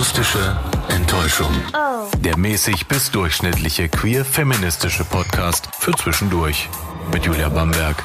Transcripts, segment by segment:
Akustische Enttäuschung. Der mäßig bis durchschnittliche queer-feministische Podcast für zwischendurch. Mit Julia Bamberg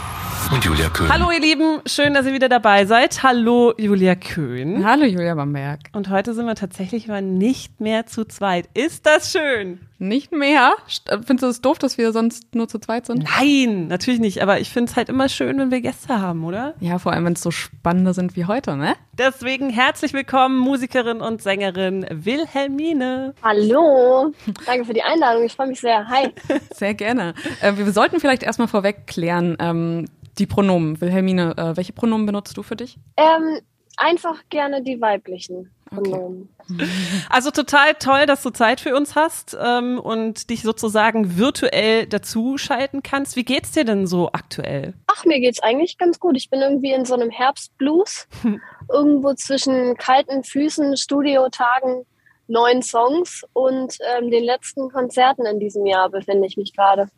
und Julia Köhn. Hallo ihr Lieben, schön, dass ihr wieder dabei seid. Hallo Julia Köhn. Hallo Julia Bamberg. Und heute sind wir tatsächlich mal nicht mehr zu zweit. Ist das schön? Nicht mehr? Äh, Findest du es doof, dass wir sonst nur zu zweit sind? Nein, natürlich nicht. Aber ich finde es halt immer schön, wenn wir Gäste haben, oder? Ja, vor allem, wenn es so spannende sind wie heute, ne? Deswegen herzlich willkommen, Musikerin und Sängerin Wilhelmine. Hallo, danke für die Einladung. Ich freue mich sehr. Hi. Sehr gerne. Äh, wir sollten vielleicht erstmal vorweg klären, ähm, die Pronomen. Wilhelmine, äh, welche Pronomen benutzt du für dich? Ähm, einfach gerne die weiblichen Pronomen. Also total toll, dass du Zeit für uns hast ähm, und dich sozusagen virtuell dazuschalten kannst. Wie geht's dir denn so aktuell? Ach, mir geht's eigentlich ganz gut. Ich bin irgendwie in so einem Herbstblues. Irgendwo zwischen kalten Füßen, Studiotagen, neuen Songs und ähm, den letzten Konzerten in diesem Jahr befinde ich mich gerade.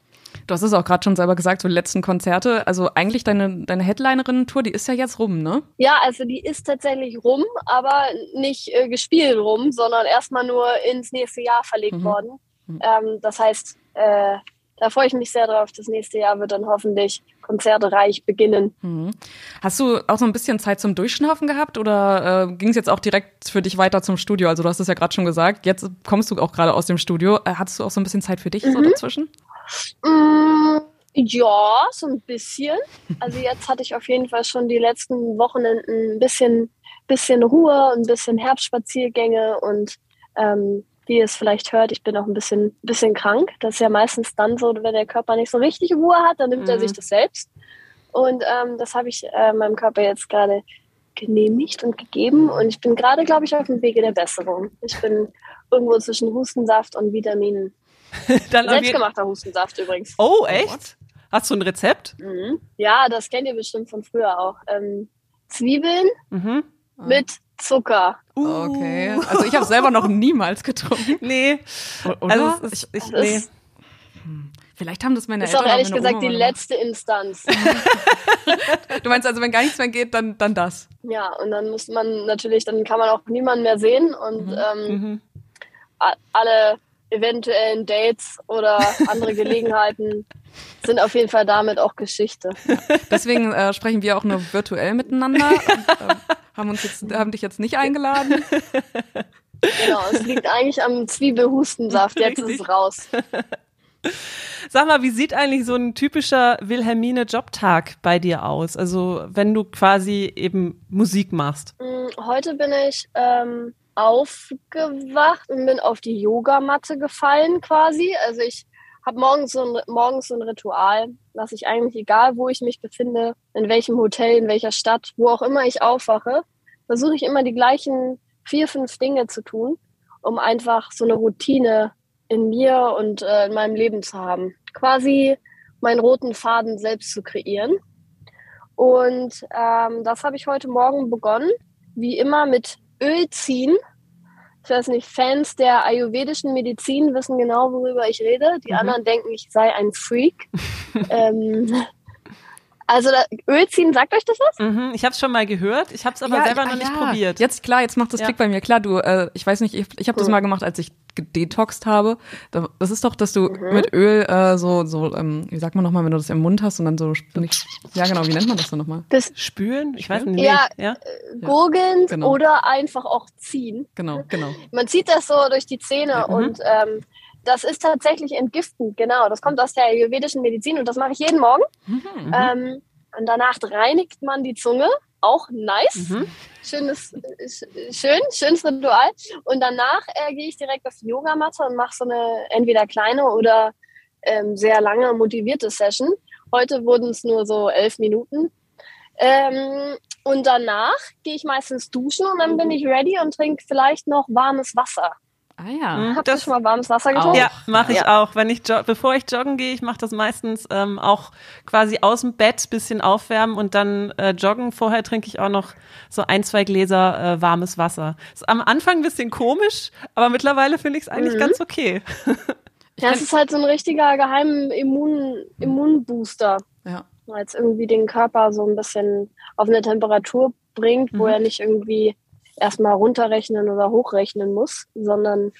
Du hast es auch gerade schon selber gesagt, so die letzten Konzerte. Also eigentlich deine, deine Headlinerinnen-Tour, die ist ja jetzt rum, ne? Ja, also die ist tatsächlich rum, aber nicht äh, gespielt rum, sondern erstmal nur ins nächste Jahr verlegt Mhm. worden. Mhm. Ähm, das heißt, äh, da freue ich mich sehr drauf. Das nächste Jahr wird dann hoffentlich konzertreich beginnen. Mhm. Hast du auch so ein bisschen Zeit zum Durchschnaufen gehabt oder äh, ging es jetzt auch direkt für dich weiter zum Studio? Also du hast es ja gerade schon gesagt, jetzt kommst du auch gerade aus dem Studio. Äh, hattest du auch so ein bisschen Zeit für dich so Mhm. dazwischen? Mm, ja, so ein bisschen. Also jetzt hatte ich auf jeden Fall schon die letzten Wochenenden ein bisschen, bisschen Ruhe, ein bisschen Herbstspaziergänge und ähm, wie ihr es vielleicht hört, ich bin auch ein bisschen, bisschen krank. Das ist ja meistens dann so, wenn der Körper nicht so richtig Ruhe hat, dann nimmt er Mhm. sich das selbst. Und ähm, das habe ich äh, meinem Körper jetzt gerade genehmigt und gegeben. Und ich bin gerade, glaube ich, auf dem Wege der Besserung. Ich bin irgendwo zwischen Hustensaft und Vitaminen. Dann Selbstgemachter Hustensaft übrigens. Oh, echt? Hast du ein Rezept? Mhm. Ja, das kennt ihr bestimmt von früher auch. Ähm, Zwiebeln Mhm. mit Zucker. Uh. Okay. Also ich habe selber noch niemals getrunken. Nee. Oder? Also ist, ich, Das nee. ist, Vielleicht haben das meine ist auch Eltern ehrlich meine gesagt Oma die letzte Instanz. Du meinst also, wenn gar nichts mehr geht, dann, dann das. ja, und dann muss man natürlich, dann kann man auch niemanden mehr sehen und Mhm. ähm, Mhm. alle eventuellen Dates oder andere Gelegenheiten sind auf jeden Fall damit auch Geschichte. Deswegen äh, sprechen wir auch nur virtuell miteinander. Und, äh, haben uns jetzt, haben dich jetzt nicht eingeladen. Genau, es liegt eigentlich am Zwiebelhustensaft. Jetzt ist es raus. Sag mal, wie sieht eigentlich so ein typischer Wilhelmine-Jobtag bei dir aus? Also wenn du quasi eben Musik machst. Mm, Heute bin ich ähm, aufgewacht und bin auf die Yogamatte gefallen quasi. Also ich habe morgens so ein, morgens so ein Ritual, dass ich eigentlich, egal wo ich mich befinde, in welchem Hotel, in welcher Stadt, wo auch immer ich aufwache, versuche ich immer die gleichen vier, fünf Dinge zu tun, um einfach so eine Routine in mir und äh, in meinem Leben zu haben. Quasi meinen roten Faden selbst zu kreieren. Und ähm, das habe ich heute Morgen begonnen wie immer mit Öl ziehen. Ich weiß nicht, Fans der ayurvedischen Medizin wissen genau, worüber ich rede. Die Mhm. anderen denken, ich sei ein Freak. ähm, also da, Öl ziehen, sagt euch das was? Mhm, ich habe es schon mal gehört, ich habe es aber selber ah, noch nicht ja. probiert. Jetzt, klar, jetzt macht das Ja. Klick bei mir. Klar, du, äh, ich weiß nicht, ich, ich habe das Cool. mal gemacht, als ich gedetoxt habe. Da- Das ist doch, dass du Mhm. mit Öl äh, so, so ähm, wie sagt man nochmal, wenn du das im Mund hast und dann so, nicht, ja genau, wie nennt man das denn nochmal? Das Spülen? Ich weiß nicht. Ja. ja? Gurgeln genau. oder einfach auch ziehen. Genau, genau. Man zieht das so durch die Zähne Mhm. und ähm, das ist tatsächlich entgiftend, genau. Das kommt aus der ayurvedischen Medizin und das mache ich jeden Morgen. Mhm. Ähm, und danach reinigt man die Zunge. Auch nice. Mhm. Schönes, sch- schön, schönes Ritual. Und danach äh, gehe ich direkt auf die Yogamatte und mache so eine entweder kleine oder ähm, sehr lange motivierte Session. Heute wurden es nur so elf Minuten. Ähm, und danach gehe ich meistens duschen und dann bin ich ready und trinke vielleicht noch warmes Wasser. Ah ja. Mhm. Habt ihr Das- schon mal warmes Wasser getrunken? Ja, mache ich Ja. auch. Wenn ich bevor ich joggen gehe, ich mache das meistens ähm, auch quasi aus dem Bett bisschen aufwärmen und dann äh, joggen. Vorher trinke ich auch noch so ein, zwei Gläser äh, warmes Wasser. Ist am Anfang ein bisschen komisch, aber mittlerweile finde ich es eigentlich Mhm. ganz okay. Ja, es ist halt so ein richtiger geheimer Immun, Immunbooster, Ja. weil es irgendwie den Körper so ein bisschen auf eine Temperatur bringt, wo Mhm. er nicht irgendwie erstmal runterrechnen oder hochrechnen muss, sondern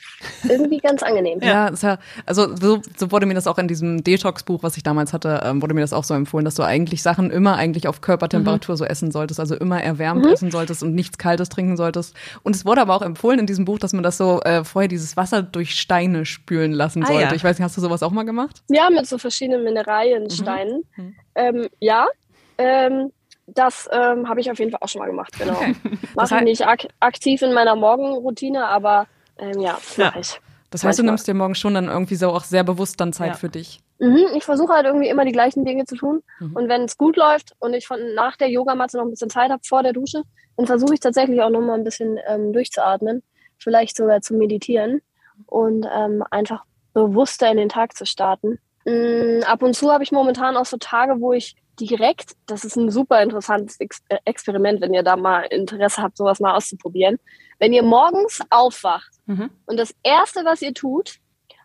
irgendwie ganz angenehm. Ja, ja also so, so, wurde mir das auch in diesem Detox-Buch, was ich damals hatte, ähm, wurde mir das auch so empfohlen, dass du eigentlich Sachen immer eigentlich auf Körpertemperatur mhm. so essen solltest, also immer erwärmt mhm. essen solltest und nichts Kaltes trinken solltest. Und es wurde aber auch empfohlen in diesem Buch, dass man das so äh, vorher dieses Wasser durch Steine spülen lassen ah, sollte. Ja. Ich weiß nicht, hast du sowas auch mal gemacht? Ja, mit so verschiedenen Mineraliensteinen. Mhm. mhm. Ähm, ja, ähm, das ähm, habe ich auf jeden Fall auch schon mal gemacht, genau. Okay. Mache ich nicht ak aktiv in meiner Morgenroutine, aber ähm, ja, ja. ich. Das heißt, Manchmal. du nimmst dir morgen schon dann irgendwie so auch sehr bewusst dann Zeit ja. für dich. Mhm, ich versuche halt irgendwie immer die gleichen Dinge zu tun. Mhm. Und wenn es gut läuft und ich von nach der Yogamatte noch ein bisschen Zeit habe vor der Dusche, dann versuche ich tatsächlich auch noch mal ein bisschen ähm, durchzuatmen, vielleicht sogar zu meditieren und ähm, einfach bewusster in den Tag zu starten. Mhm, ab und zu habe ich momentan auch so Tage, wo ich direkt, das ist ein super interessantes Ex äh, Experiment, wenn ihr da mal Interesse habt, sowas mal auszuprobieren. Wenn ihr morgens aufwacht mhm. und das Erste, was ihr tut,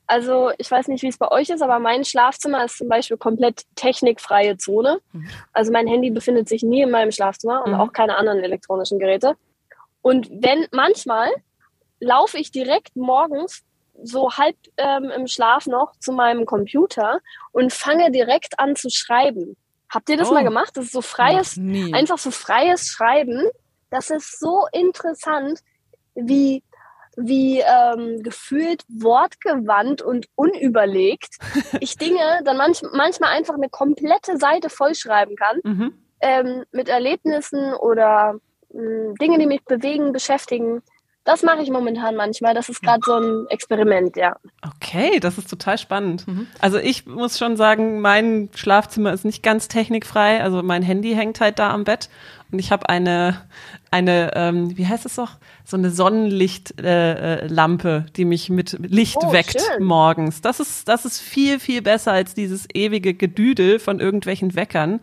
also ich weiß nicht, wie es bei euch ist, aber mein Schlafzimmer ist zum Beispiel komplett technikfreie Zone. Mhm. Also mein Handy befindet sich nie in meinem Schlafzimmer und mhm. auch keine anderen elektronischen Geräte. Und wenn manchmal laufe ich direkt morgens so halb ähm, im Schlaf noch zu meinem Computer und fange direkt an zu schreiben. Habt ihr das oh. mal gemacht? Das ist so freies, einfach so freies Schreiben. Das ist so interessant, wie, wie ähm, gefühlt wortgewandt und unüberlegt ich Dinge dann manch, manchmal einfach eine komplette Seite vollschreiben kann. Mhm. Ähm, mit Erlebnissen oder mh, Dinge, die mich bewegen, beschäftigen. Das mache ich momentan manchmal. Das ist gerade so ein Experiment, ja. Okay, das ist total spannend. Mhm. Also ich muss schon sagen, mein Schlafzimmer ist nicht ganz technikfrei. Also mein Handy hängt halt da am Bett und ich habe eine eine ähm, wie heißt es doch so eine Sonnenlichtlampe, äh, äh die mich mit Licht oh, weckt schön. morgens. Das ist das ist viel viel besser als dieses ewige Gedüdel von irgendwelchen Weckern.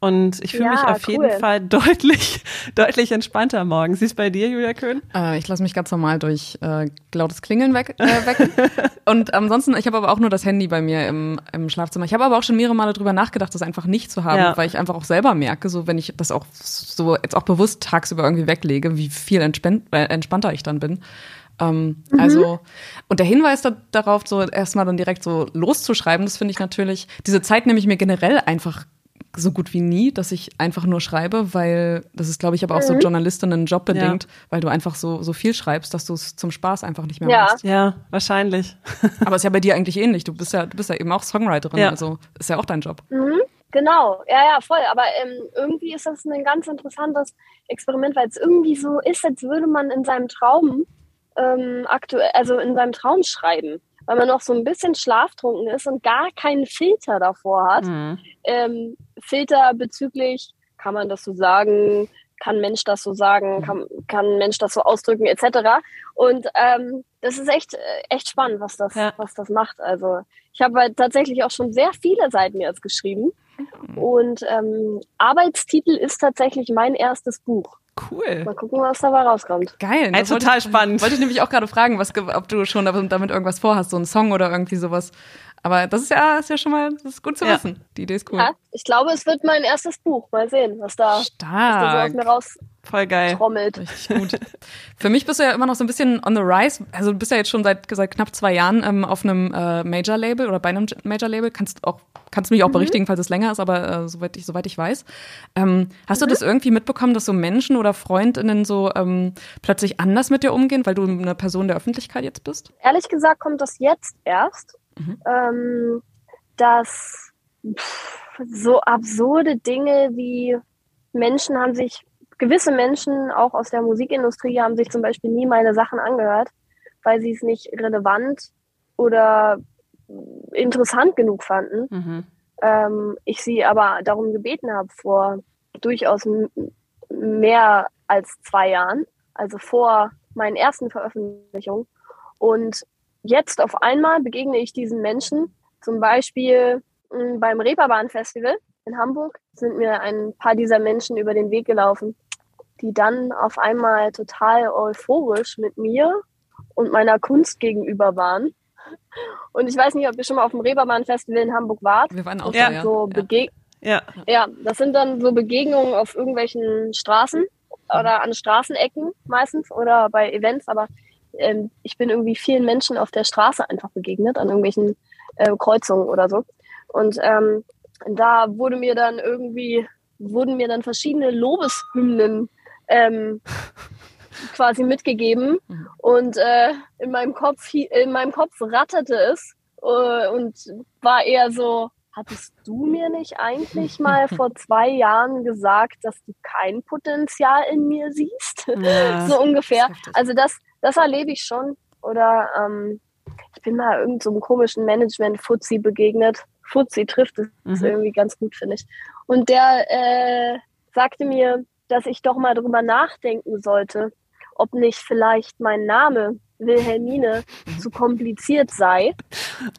Und ich fühle ja, mich auf cool. jeden Fall deutlich, deutlich entspannter morgens. Wie ist bei dir, Julia Köhn? Äh, ich lasse mich ganz normal durch äh, lautes Klingeln weg, äh, wecken. und ansonsten, ich habe aber auch nur das Handy bei mir im, im Schlafzimmer. Ich habe aber auch schon mehrere Male drüber nachgedacht, das einfach nicht zu haben, ja. weil ich einfach auch selber merke, so wenn ich das auch so jetzt auch bewusst tagsüber irgendwie weglege, wie viel entspannt, äh, entspannter ich dann bin. Ähm, mhm. Also, und der Hinweis da, darauf, so erstmal dann direkt so loszuschreiben, das finde ich natürlich, diese Zeit nehme ich mir generell einfach so gut wie nie, dass ich einfach nur schreibe, weil das ist, glaube ich, aber auch mhm. so Journalistinnen Job bedingt, ja. weil du einfach so, so viel schreibst, dass du es zum Spaß einfach nicht mehr ja. machst. Ja, wahrscheinlich. aber es ist ja bei dir eigentlich ähnlich. Du bist ja, du bist ja eben auch Songwriterin, ja. also ist ja auch dein Job. Mhm. Genau, ja, ja, voll. Aber ähm, irgendwie ist das ein ganz interessantes Experiment, weil es irgendwie so ist, als würde man in seinem Traum ähm, aktuell, also in seinem Traum schreiben weil man noch so ein bisschen schlaftrunken ist und gar keinen Filter davor hat. Mhm. Ähm, Filter bezüglich, kann man das so sagen, kann Mensch das so sagen, mhm. kann, kann Mensch das so ausdrücken, etc. Und ähm, das ist echt, äh, echt spannend, was das, ja. was das macht. Also ich habe halt tatsächlich auch schon sehr viele Seiten jetzt geschrieben. Mhm. Und ähm, Arbeitstitel ist tatsächlich mein erstes Buch. Cool. Mal gucken, was dabei rauskommt. Geil. Ey, total ich, spannend. Wollte ich nämlich auch gerade fragen, was, ob du schon damit irgendwas vorhast, so ein Song oder irgendwie sowas. Aber das ist ja, ist ja schon mal, das ist gut zu ja. wissen. Die Idee ist cool. Ja, ich glaube, es wird mein erstes Buch. Mal sehen, was da, Stark. Was da so aus mir raus Voll geil. trommelt. Richtig gut. Für mich bist du ja immer noch so ein bisschen on the rise. Also du bist ja jetzt schon seit, seit knapp zwei Jahren ähm, auf einem äh, Major-Label oder bei einem Major-Label. Kannst auch kannst mich auch mhm. berichtigen, falls es länger ist, aber äh, soweit, ich, soweit ich weiß. Ähm, hast mhm. du das irgendwie mitbekommen, dass so Menschen oder Freundinnen so ähm, plötzlich anders mit dir umgehen, weil du eine Person der Öffentlichkeit jetzt bist? Ehrlich gesagt kommt das jetzt erst. Mhm. Ähm, dass pff, so absurde Dinge wie Menschen haben sich, gewisse Menschen auch aus der Musikindustrie haben sich zum Beispiel nie meine Sachen angehört, weil sie es nicht relevant oder interessant genug fanden. Mhm. Ähm, ich sie aber darum gebeten habe vor durchaus mehr als zwei Jahren, also vor meinen ersten Veröffentlichungen. Und jetzt auf einmal begegne ich diesen Menschen zum Beispiel hm, beim Reeperbahn-Festival in Hamburg sind mir ein paar dieser Menschen über den Weg gelaufen, die dann auf einmal total euphorisch mit mir und meiner Kunst gegenüber waren. Und ich weiß nicht, ob ihr schon mal auf dem Reeperbahn-Festival in Hamburg wart. Wir waren auch da, ja. So ja. ja. ja, das sind dann so Begegnungen auf irgendwelchen Straßen. oder an Straßenecken meistens oder bei Events, aber ähm, ich bin irgendwie vielen Menschen auf der Straße einfach begegnet, an irgendwelchen äh, Kreuzungen oder so. Und ähm, da wurde mir dann irgendwie, wurden mir dann verschiedene Lobeshymnen ähm, quasi mitgegeben. Mhm. Und äh, in meinem Kopf, in meinem Kopf ratterte es äh, und war eher so, hattest du mir nicht eigentlich mal vor zwei Jahren gesagt, dass du kein Potenzial in mir siehst? Ja, so ungefähr. Das also das, das erlebe ich schon. Oder ähm, ich bin mal irgendeinem so komischen Management-Fuzzi begegnet. Fuzzi trifft es mhm. irgendwie ganz gut, finde ich. Und der äh, sagte mir, dass ich doch mal drüber nachdenken sollte, ob nicht vielleicht mein Name Wilhelmine zu kompliziert sei.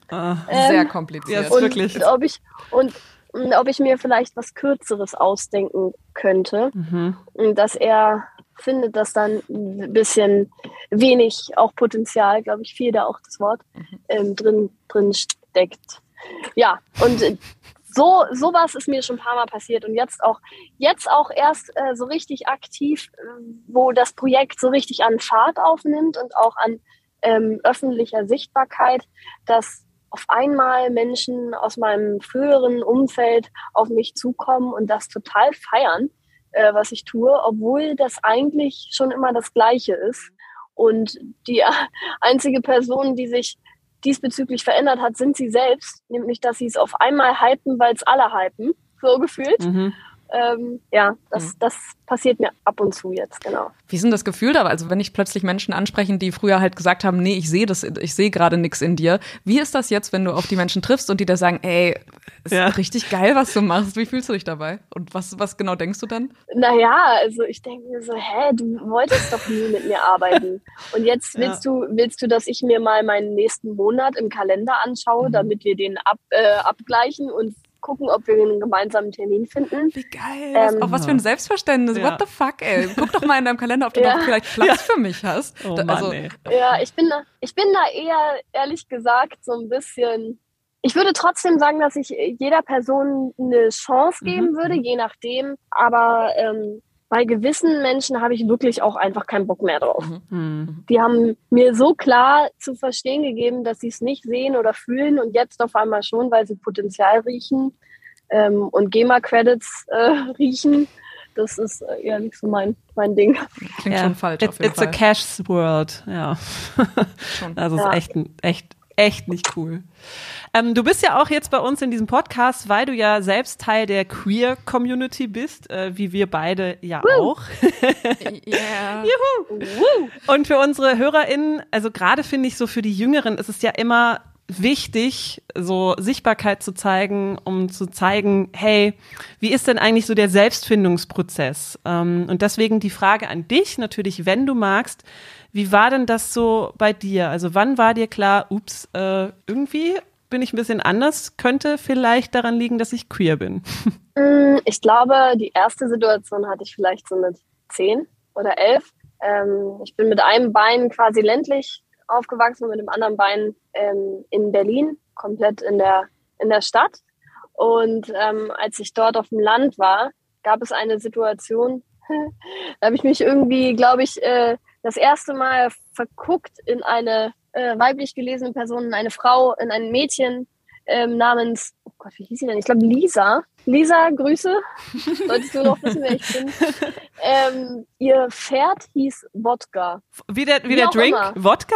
Ah, ähm, sehr kompliziert. Und, wirklich. Ob ich, und, und, ob ich mir vielleicht was Kürzeres ausdenken könnte. Mhm. Und dass er findet, dass dann ein bisschen wenig auch Potenzial, glaube ich, viel da auch das Wort, mhm. ähm, drin, drin steckt. Ja, und so sowas ist mir schon ein paar Mal passiert und jetzt auch jetzt auch erst äh, so richtig aktiv, äh, wo das Projekt so richtig an Fahrt aufnimmt und auch an ähm, öffentlicher Sichtbarkeit, dass auf einmal Menschen aus meinem früheren Umfeld auf mich zukommen und das total feiern, äh, was ich tue, obwohl das eigentlich schon immer das Gleiche ist. Und die einzige Person, die sich diesbezüglich verändert hat, sind sie selbst. Nämlich, dass sie es auf einmal hypen, weil es alle hypen, so gefühlt. Mhm ähm, ja, das, mhm. das passiert mir ab und zu jetzt, genau. Wie ist denn das Gefühl da? Also wenn ich plötzlich Menschen ansprechen, die früher halt gesagt haben, nee, ich sehe das, ich sehe gerade nichts in dir. Wie ist das jetzt, wenn du auf die Menschen triffst und die da sagen, ey, ist ja. richtig geil, was du machst. Wie fühlst du dich dabei? Und was, was genau denkst du dann? Naja, also ich denke mir so, hä, du wolltest doch nie mit mir arbeiten. Und jetzt willst ja. du, willst du, dass ich mir mal meinen nächsten Monat im Kalender anschaue, mhm. damit wir den ab, äh, abgleichen und gucken, ob wir einen gemeinsamen Termin finden. Wie geil. Ähm, auch was für ein Selbstverständnis. Ja. What the fuck, ey. Guck doch mal in deinem Kalender, ob du ja. noch vielleicht Platz ja. für mich hast. Oh Mann, also, ey. Ja, ich bin, da, ich bin da eher, ehrlich gesagt, so ein bisschen. Ich würde trotzdem sagen, dass ich jeder Person eine Chance geben mhm. würde, je nachdem. Aber ähm, bei gewissen Menschen habe ich wirklich auch einfach keinen Bock mehr drauf. Mhm. mhm. Die haben mir so klar zu verstehen gegeben, dass sie es nicht sehen oder fühlen und jetzt auf einmal schon, weil sie Potenzial riechen ähm, und GEMA-Credits äh, riechen. Das ist äh, eher nicht so mein, mein Ding. Klingt ja. schon falsch. It, it's Fall. a cash world, ja. das ist ja. echt, echt echt nicht cool. Ähm, du bist ja auch jetzt bei uns in diesem Podcast, weil du ja selbst Teil der Queer Community bist, äh, wie wir beide ja Woo. auch. yeah. Juhu. Und für unsere HörerInnen, also gerade finde ich so für die Jüngeren ist es ja immer wichtig, so Sichtbarkeit zu zeigen, um zu zeigen, hey, wie ist denn eigentlich so der Selbstfindungsprozess? Ähm, und deswegen die Frage an dich natürlich, wenn du magst, wie war denn das so bei dir? Also wann war dir klar, ups, äh, irgendwie bin ich ein bisschen anders, könnte vielleicht daran liegen, dass ich queer bin? Mm, ich glaube, die erste Situation hatte ich vielleicht so mit zehn oder elf. Ähm, ich bin mit einem Bein quasi ländlich aufgewachsen und mit dem anderen Bein ähm, in Berlin, komplett in der, in der Stadt. Und ähm, als ich dort auf dem Land war, gab es eine Situation, da habe ich mich irgendwie, glaube ich, äh, das erste Mal verguckt in eine äh, weiblich gelesene Person, in eine Frau, in ein Mädchen ähm, namens, oh Gott, wie hieß sie denn? Ich glaube Lisa. Lisa, Grüße. Solltest du noch wissen, wer ich bin. Ähm, ihr Pferd hieß Wodka. Wie der, wie, wie der Drink? Immer. Wodka?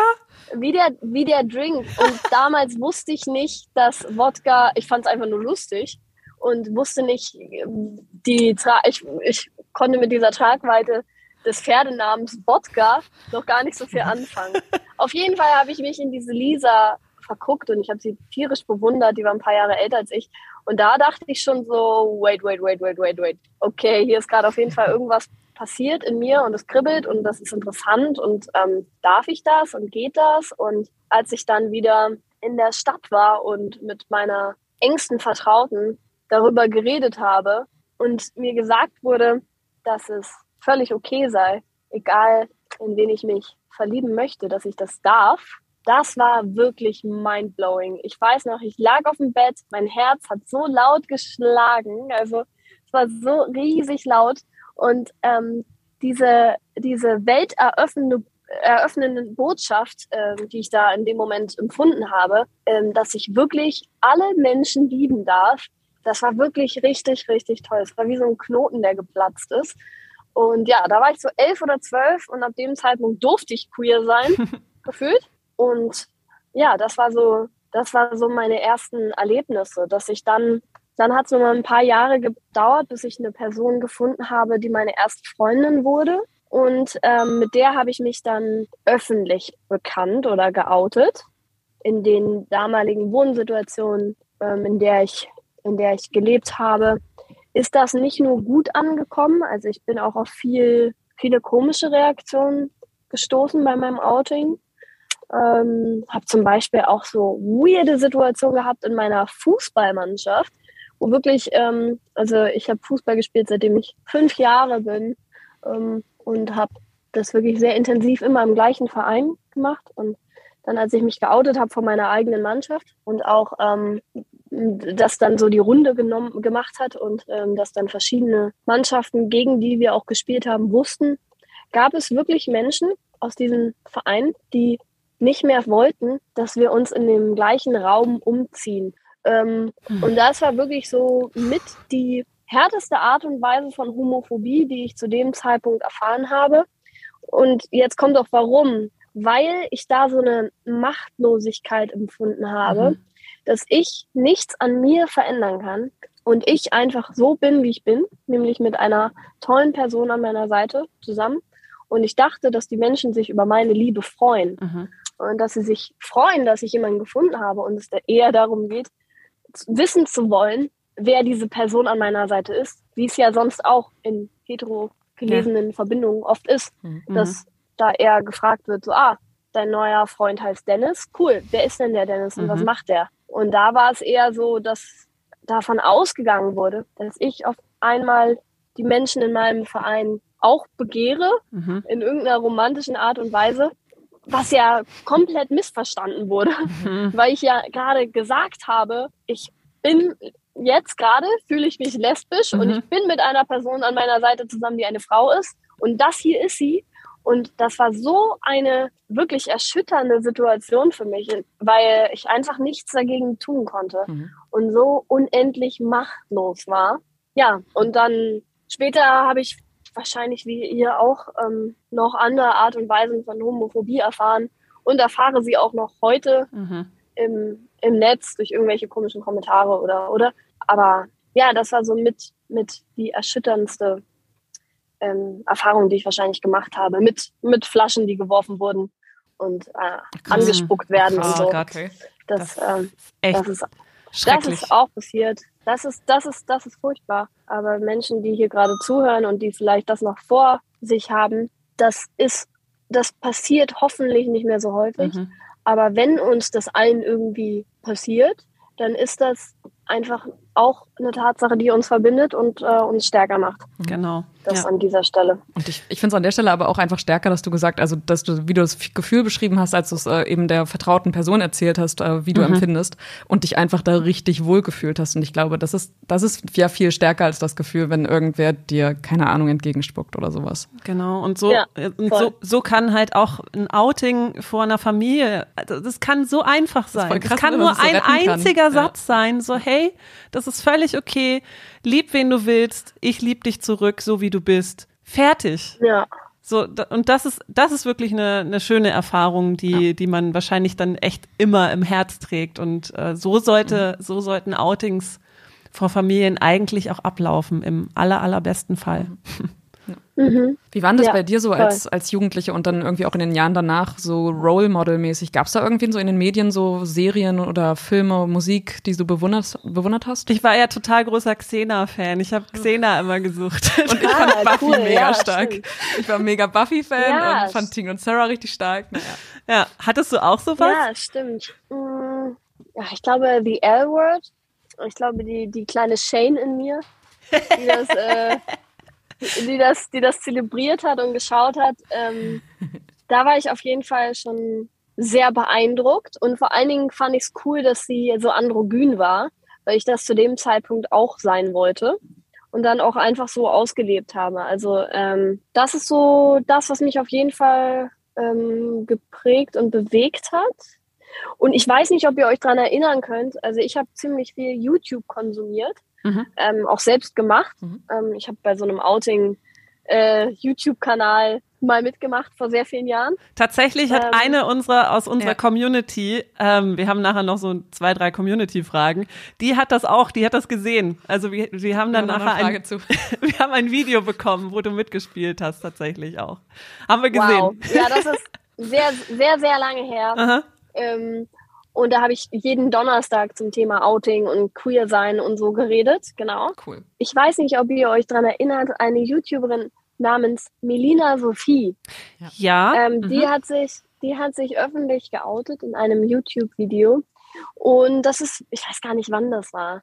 Wie der, wie der Drink. Und damals wusste ich nicht, dass Wodka, ich fand es einfach nur lustig und wusste nicht, die, ich, ich konnte mit dieser Tragweite des Pferdenamens Wodka noch gar nicht so viel anfangen. Auf jeden Fall habe ich mich in diese Lisa verguckt und ich habe sie tierisch bewundert. Die war ein paar Jahre älter als ich. Und da dachte ich schon so, wait, wait, wait, wait, wait, wait. Okay, hier ist gerade auf jeden Fall irgendwas passiert in mir und es kribbelt und das ist interessant und ähm, darf ich das und geht das? Und als ich dann wieder in der Stadt war und mit meiner engsten Vertrauten darüber geredet habe und mir gesagt wurde, dass es völlig okay sei, egal in wen ich mich verlieben möchte, dass ich das darf. Das war wirklich mindblowing. Ich weiß noch, ich lag auf dem Bett, mein Herz hat so laut geschlagen, also es war so riesig laut und ähm, diese, diese welteröffnende eröffnende Botschaft, äh, die ich da in dem Moment empfunden habe, äh, dass ich wirklich alle Menschen lieben darf, das war wirklich richtig, richtig toll. Es war wie so ein Knoten, der geplatzt ist. Und ja, da war ich so elf oder zwölf und ab dem Zeitpunkt durfte ich queer sein, gefühlt. Und ja, das war so, das war so meine ersten Erlebnisse, dass ich dann, dann hat es nur mal ein paar Jahre gedauert, bis ich eine Person gefunden habe, die meine erste Freundin wurde. Und ähm, mit der habe ich mich dann öffentlich bekannt oder geoutet in den damaligen Wohnsituationen, ähm, in der ich in der ich gelebt habe, ist das nicht nur gut angekommen. Also ich bin auch auf viel, viele komische Reaktionen gestoßen bei meinem Outing. Ähm, habe zum Beispiel auch so weirde Situationen gehabt in meiner Fußballmannschaft, wo wirklich, ähm, also ich habe Fußball gespielt, seitdem ich fünf Jahre bin ähm, und habe das wirklich sehr intensiv immer im gleichen Verein gemacht. Und dann, als ich mich geoutet habe von meiner eigenen Mannschaft und auch ähm, das dann so die Runde genommen, gemacht hat und ähm, dass dann verschiedene Mannschaften, gegen die wir auch gespielt haben, wussten, gab es wirklich Menschen aus diesem Verein, die nicht mehr wollten, dass wir uns in dem gleichen Raum umziehen. Ähm, mhm. Und das war wirklich so mit die härteste Art und Weise von Homophobie, die ich zu dem Zeitpunkt erfahren habe. Und jetzt kommt auch warum. Weil ich da so eine Machtlosigkeit empfunden habe. Mhm dass ich nichts an mir verändern kann und ich einfach so bin, wie ich bin, nämlich mit einer tollen Person an meiner Seite zusammen. Und ich dachte, dass die Menschen sich über meine Liebe freuen mhm. und dass sie sich freuen, dass ich jemanden gefunden habe und es eher darum geht, wissen zu wollen, wer diese Person an meiner Seite ist, wie es ja sonst auch in hetero gelesenen ja. Verbindungen oft ist, mhm. dass da eher gefragt wird, so, ah, dein neuer Freund heißt Dennis, cool, wer ist denn der Dennis und mhm. was macht der? Und da war es eher so, dass davon ausgegangen wurde, dass ich auf einmal die Menschen in meinem Verein auch begehre, mhm. in irgendeiner romantischen Art und Weise, was ja komplett missverstanden wurde, mhm. weil ich ja gerade gesagt habe, ich bin jetzt gerade, fühle ich mich lesbisch mhm. und ich bin mit einer Person an meiner Seite zusammen, die eine Frau ist und das hier ist sie und das war so eine wirklich erschütternde Situation für mich, weil ich einfach nichts dagegen tun konnte mhm. und so unendlich machtlos war. Ja, und dann später habe ich wahrscheinlich wie ihr auch ähm, noch andere Art und Weisen von Homophobie erfahren und erfahre sie auch noch heute mhm. im, im Netz durch irgendwelche komischen Kommentare oder oder. Aber ja, das war so mit, mit die erschütterndste ähm, Erfahrungen, die ich wahrscheinlich gemacht habe, mit, mit Flaschen, die geworfen wurden und äh, angespuckt werden oh, und so. Gott. Das, das, ähm, das, ist, das ist auch passiert. Das ist, das ist, das ist furchtbar. Aber Menschen, die hier gerade zuhören und die vielleicht das noch vor sich haben, das ist, das passiert hoffentlich nicht mehr so häufig. Mhm. Aber wenn uns das allen irgendwie passiert, dann ist das einfach auch eine Tatsache, die uns verbindet und äh, uns stärker macht. Genau. Das ja. an dieser Stelle. Und ich, ich finde es an der Stelle aber auch einfach stärker, dass du gesagt, also dass du, wie du das Gefühl beschrieben hast, als du es äh, eben der vertrauten Person erzählt hast, äh, wie du mhm. empfindest und dich einfach da richtig wohl gefühlt hast. Und ich glaube, das ist, das ist ja viel stärker als das Gefühl, wenn irgendwer dir, keine Ahnung, entgegenspuckt oder sowas. Genau. Und so, ja, äh, und so, so kann halt auch ein Outing vor einer Familie, also das kann so einfach sein. Das, krass, das kann nur ein einziger kann. Satz ja. sein, so hey, das ist völlig okay. Lieb, wen du willst. Ich lieb dich zurück, so wie du bist. Fertig. Ja. So, und das ist, das ist wirklich eine, eine schöne Erfahrung, die, ja. die man wahrscheinlich dann echt immer im Herz trägt. Und äh, so sollte, mhm. so sollten Outings vor Familien eigentlich auch ablaufen, im aller, allerbesten Fall. Mhm. Mhm. Wie war das ja, bei dir so als, als Jugendliche und dann irgendwie auch in den Jahren danach so Role Model-mäßig? Gab es da irgendwie so in den Medien so Serien oder Filme, Musik, die du bewundert, bewundert hast? Ich war ja total großer Xena-Fan. Ich habe Xena immer gesucht. Und ich ah, fand Buffy cool, mega ja, stark. Stimmt. Ich war mega Buffy-Fan ja, und fand Ting und Sarah richtig stark. Naja. Ja, hattest du auch sowas? Ja, stimmt. Mm, ja, ich glaube, The L-Word. Ich glaube, die, die kleine Shane in mir, die das... Äh, die das, die das zelebriert hat und geschaut hat, ähm, da war ich auf jeden Fall schon sehr beeindruckt. Und vor allen Dingen fand ich es cool, dass sie so androgyn war, weil ich das zu dem Zeitpunkt auch sein wollte. und dann auch einfach so ausgelebt habe. Also ähm, das ist so das, was mich auf jeden Fall ähm, geprägt und bewegt hat. Und ich weiß nicht, ob ihr euch daran erinnern könnt. Also ich habe ziemlich viel YouTube konsumiert, mhm. ähm, auch selbst gemacht. Mhm. Ähm, ich habe bei so einem Outing äh, YouTube-Kanal mal mitgemacht vor sehr vielen Jahren. Tatsächlich hat ähm, eine unserer aus unserer ja. Community, ähm, wir haben nachher noch so zwei, drei Community-Fragen, die hat das auch, die hat das gesehen. Also wir, wir haben dann nachher ein, wir haben ein Video bekommen, wo du mitgespielt hast, tatsächlich auch. Haben wir gesehen. Wow. Ja, das ist sehr, sehr, sehr lange her. Ähm, und da habe ich jeden Donnerstag zum Thema Outing und Queer sein und so geredet. Genau. Cool. Ich weiß nicht, ob ihr euch daran erinnert, eine YouTuberin namens Melina Sophie. Ja. Ähm, mhm. Die hat sich, die hat sich öffentlich geoutet in einem YouTube-Video. Und das ist, ich weiß gar nicht, wann das war.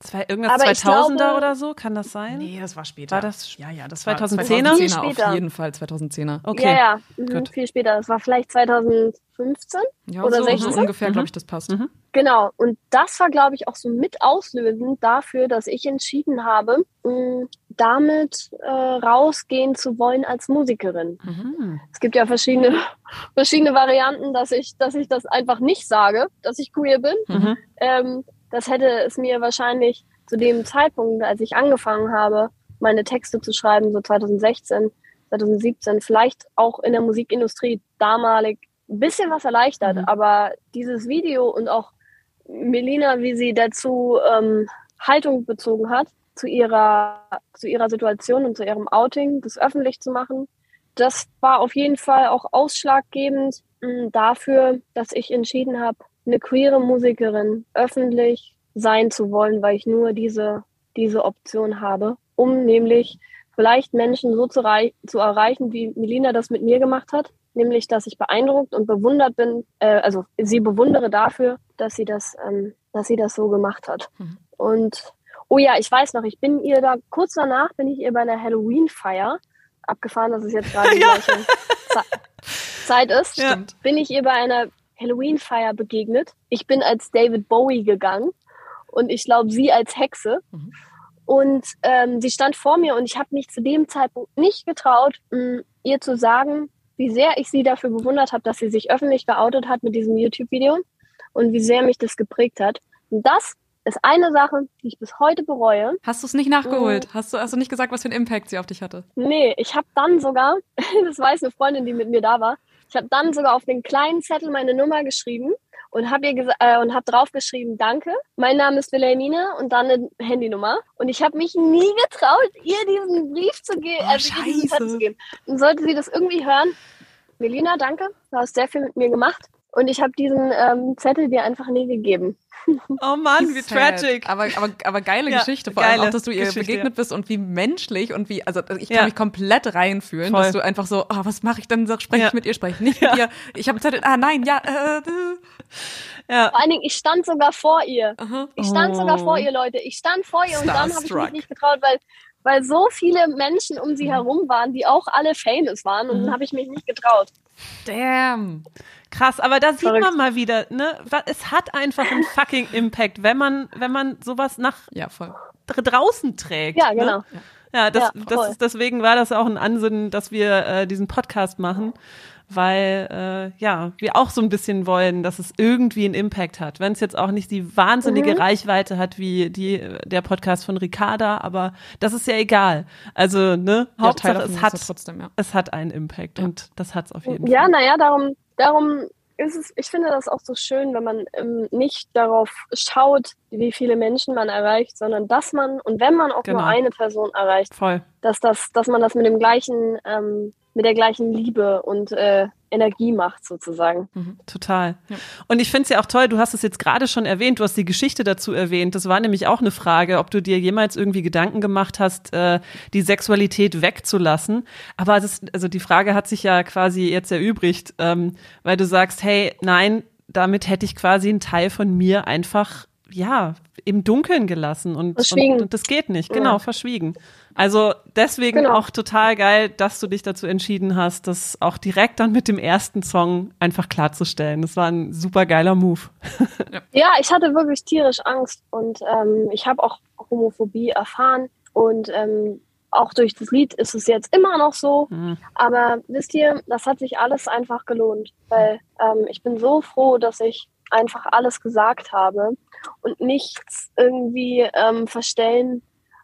Zwei, irgendwas Aber 2000er glaube, oder so, kann das sein? Nee, das war später. War das? Ja, ja, das 2010er? War 2010er auf jeden Fall, 2010er. Okay. Ja, ja, mhm, viel später. Das war vielleicht 2015 ja, oder so, 16. So ungefähr, mhm. glaube ich, das passt. Mhm. Genau. Und das war, glaube ich, auch so mit auslösend dafür, dass ich entschieden habe, damit äh, rausgehen zu wollen als Musikerin. Mhm. Es gibt ja verschiedene, verschiedene Varianten, dass ich, dass ich das einfach nicht sage, dass ich queer bin. Mhm. Ähm, das hätte es mir wahrscheinlich zu dem Zeitpunkt, als ich angefangen habe, meine Texte zu schreiben, so 2016, 2017, vielleicht auch in der Musikindustrie damalig ein bisschen was erleichtert. Mhm. Aber dieses Video und auch Melina, wie sie dazu ähm, Haltung bezogen hat, zu ihrer, zu ihrer Situation und zu ihrem Outing, das öffentlich zu machen, das war auf jeden Fall auch ausschlaggebend mh, mm, dafür, dass ich entschieden habe, eine queere Musikerin öffentlich sein zu wollen, weil ich nur diese, diese Option habe, um nämlich vielleicht Menschen so zu, zu erreichen, wie Melina das mit mir gemacht hat, nämlich dass ich beeindruckt und bewundert bin, äh, also sie bewundere dafür, dass sie das, ähm, dass sie das so gemacht hat. Mhm. Und oh ja, ich weiß noch, ich bin ihr da kurz danach bin ich ihr bei einer Halloween-Feier abgefahren, dass es jetzt gerade die gleiche Zeit ist. Ja. Bin ich ihr bei einer Halloween-Feier begegnet. Ich bin als David Bowie gegangen und ich glaube, sie als Hexe. Mhm. Und ähm, sie stand vor mir und ich habe mich zu dem Zeitpunkt nicht getraut, mh, ihr zu sagen, wie sehr ich sie dafür bewundert habe, dass sie sich öffentlich geoutet hat mit diesem YouTube-Video und wie sehr mich das geprägt hat. Und das ist eine Sache, die ich bis heute bereue. Hast du es nicht nachgeholt? Mhm. Hast, du, hast du nicht gesagt, was für einen Impact sie auf dich hatte? Nee, ich habe dann sogar, das weiß eine Freundin, die mit mir da war, ich habe dann sogar auf den kleinen Zettel meine Nummer geschrieben und habe ihr äh, und habe draufgeschrieben, danke. Mein Name ist Wilhelmine und dann eine Handynummer. Und ich habe mich nie getraut, ihr diesen Brief zu geben, oh, also diesen Zettel zu geben. Und sollte sie das irgendwie hören, Melina, danke, du hast sehr viel mit mir gemacht. Und ich habe diesen ähm, Zettel dir einfach nie gegeben. Oh Mann, wie tragic. Aber, aber, aber geile ja, Geschichte, vor allem auch, dass du ihr Geschichte, begegnet bist und wie menschlich und wie, also ich kann ja. mich komplett reinfühlen, Voll. dass du einfach so, oh, was mache ich denn, spreche ja. ich mit ihr, spreche ich nicht mit ihr. Ich habe Zettel, ah nein, ja, äh, ja. Vor allen Dingen, ich stand sogar vor ihr. Aha. Ich stand oh. sogar vor ihr, Leute. Ich stand vor ihr und dann habe ich mich nicht getraut, weil weil so viele Menschen um sie mhm. herum waren, die auch alle famous waren und mhm. dann habe ich mich nicht getraut. Damn. Krass, aber da sieht man mal wieder, ne, es hat einfach einen fucking Impact, wenn man, wenn man sowas nach ja, voll. draußen trägt. Ja, ne? genau. Ne? Ja, das, ja, das ist, deswegen war das auch ein Ansinnen, dass wir äh, diesen Podcast machen, weil äh, ja wir auch so ein bisschen wollen, dass es irgendwie einen Impact hat. Wenn es jetzt auch nicht die wahnsinnige mhm. Reichweite hat wie die der Podcast von Ricarda, aber das ist ja egal. Also ne, Hauptsache ja, es hat trotzdem, ja. es hat einen Impact und das hat es auf jeden ja, Fall. Ja, naja, darum darum ist es, ich finde das auch so schön, wenn man ähm, nicht darauf schaut, wie viele Menschen man erreicht, sondern dass man und wenn man auch genau. nur eine Person erreicht, Voll. dass das, dass man das mit dem gleichen ähm, mit der gleichen Liebe und äh, Energie macht sozusagen. Mhm, total. Ja. Und ich finde es ja auch toll, du hast es jetzt gerade schon erwähnt, du hast die Geschichte dazu erwähnt. Das war nämlich auch eine Frage, ob du dir jemals irgendwie Gedanken gemacht hast, äh, die Sexualität wegzulassen. Aber das, also die Frage hat sich ja quasi jetzt erübrigt, ähm, weil du sagst, hey, nein, damit hätte ich quasi einen Teil von mir einfach ja, im Dunkeln gelassen und, und, und das geht nicht. Genau, ja. verschwiegen. Also deswegen genau. auch total geil, dass du dich dazu entschieden hast, das auch direkt dann mit dem ersten Song einfach klarzustellen. Das war ein super geiler Move. ja, ich hatte wirklich tierisch Angst und ähm, ich habe auch Homophobie erfahren Und ähm, auch durch das Lied ist es jetzt immer noch so. Mhm. Aber wisst ihr, das hat sich alles einfach gelohnt, weil ähm, ich bin so froh, dass ich einfach alles gesagt habe und nichts irgendwie ähm, verstellen,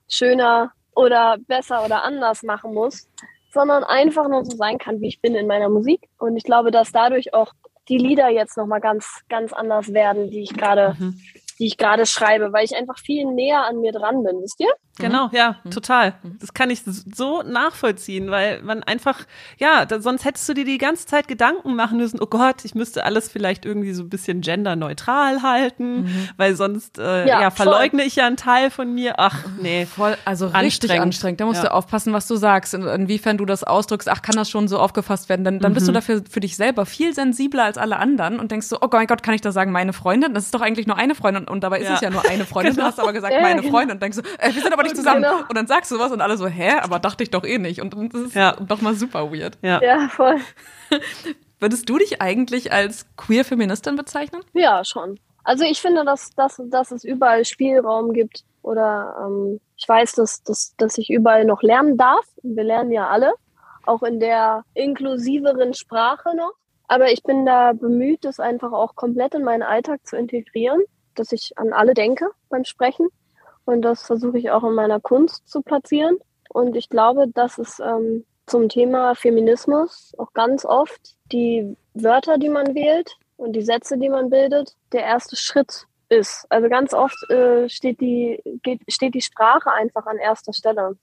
schöner oder besser oder anders machen muss, sondern einfach nur so sein kann, wie ich bin in meiner Musik. Und ich glaube, dass dadurch auch die Lieder jetzt nochmal ganz, ganz anders werden, die ich gerade mhm die ich gerade schreibe, weil ich einfach viel näher an mir dran bin, wisst ihr? Genau, ja, mhm. total. Mhm. Das kann ich so nachvollziehen, weil man einfach, ja, da, sonst hättest du dir die ganze Zeit Gedanken machen müssen, oh Gott, ich müsste alles vielleicht irgendwie so ein bisschen genderneutral halten, mhm. weil sonst äh, ja, ja verleugne voll. ich ja einen Teil von mir. Ach, nee. Voll, also richtig anstrengend. Da musst ja. du aufpassen, was du sagst, in, inwiefern du das ausdrückst. Ach, kann das schon so aufgefasst werden? Dann, dann mhm. bist du mhm. dafür für dich selber viel sensibler als alle anderen und denkst so, oh mein Gott, kann ich da sagen, meine Freundin? Das ist doch eigentlich nur eine Freundin und dabei ist ja. es ja nur eine Freundin. genau. Du hast aber gesagt, meine genau. Freundin und denkst so, äh, wir sind aber nicht zusammen. Genau. Und dann sagst du was und alle so, hä? Aber dachte ich doch eh nicht. Und das ist ja. doch mal super weird. Ja, ja voll. Würdest du dich eigentlich als queer Feministin bezeichnen? Ja, schon. Also ich finde, dass, dass, dass es überall Spielraum gibt. Oder ähm, ich weiß, dass, dass, dass ich überall noch lernen darf. Wir lernen ja alle, auch in der inklusiveren Sprache noch. Aber ich bin da bemüht, das einfach auch komplett in meinen Alltag zu integrieren, dass ich an alle denke beim Sprechen. Und das versuche ich auch in meiner Kunst zu platzieren. Und ich glaube, dass es ähm, zum Thema Feminismus auch ganz oft die Wörter, die man wählt und die Sätze, die man bildet, der erste Schritt ist. Also ganz oft äh, steht, die, geht, steht die Sprache einfach an erster Stelle.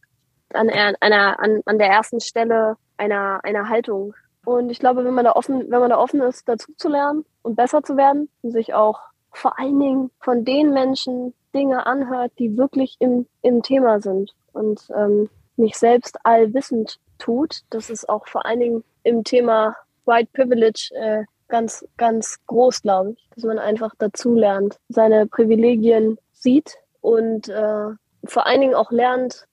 An, einer, an, an der ersten Stelle einer, einer Haltung. Und ich glaube, wenn man da offen, wenn man da offen ist, dazu zu lernen und besser zu werden und sich auch vor allen Dingen von den Menschen Dinge anhört, die wirklich im, im Thema sind und ähm, nicht selbst allwissend tut. Das ist auch vor allen Dingen im Thema White Privilege äh, ganz, ganz groß, glaube ich, dass man einfach dazu lernt, seine Privilegien sieht und äh, vor allen Dingen auch lernt,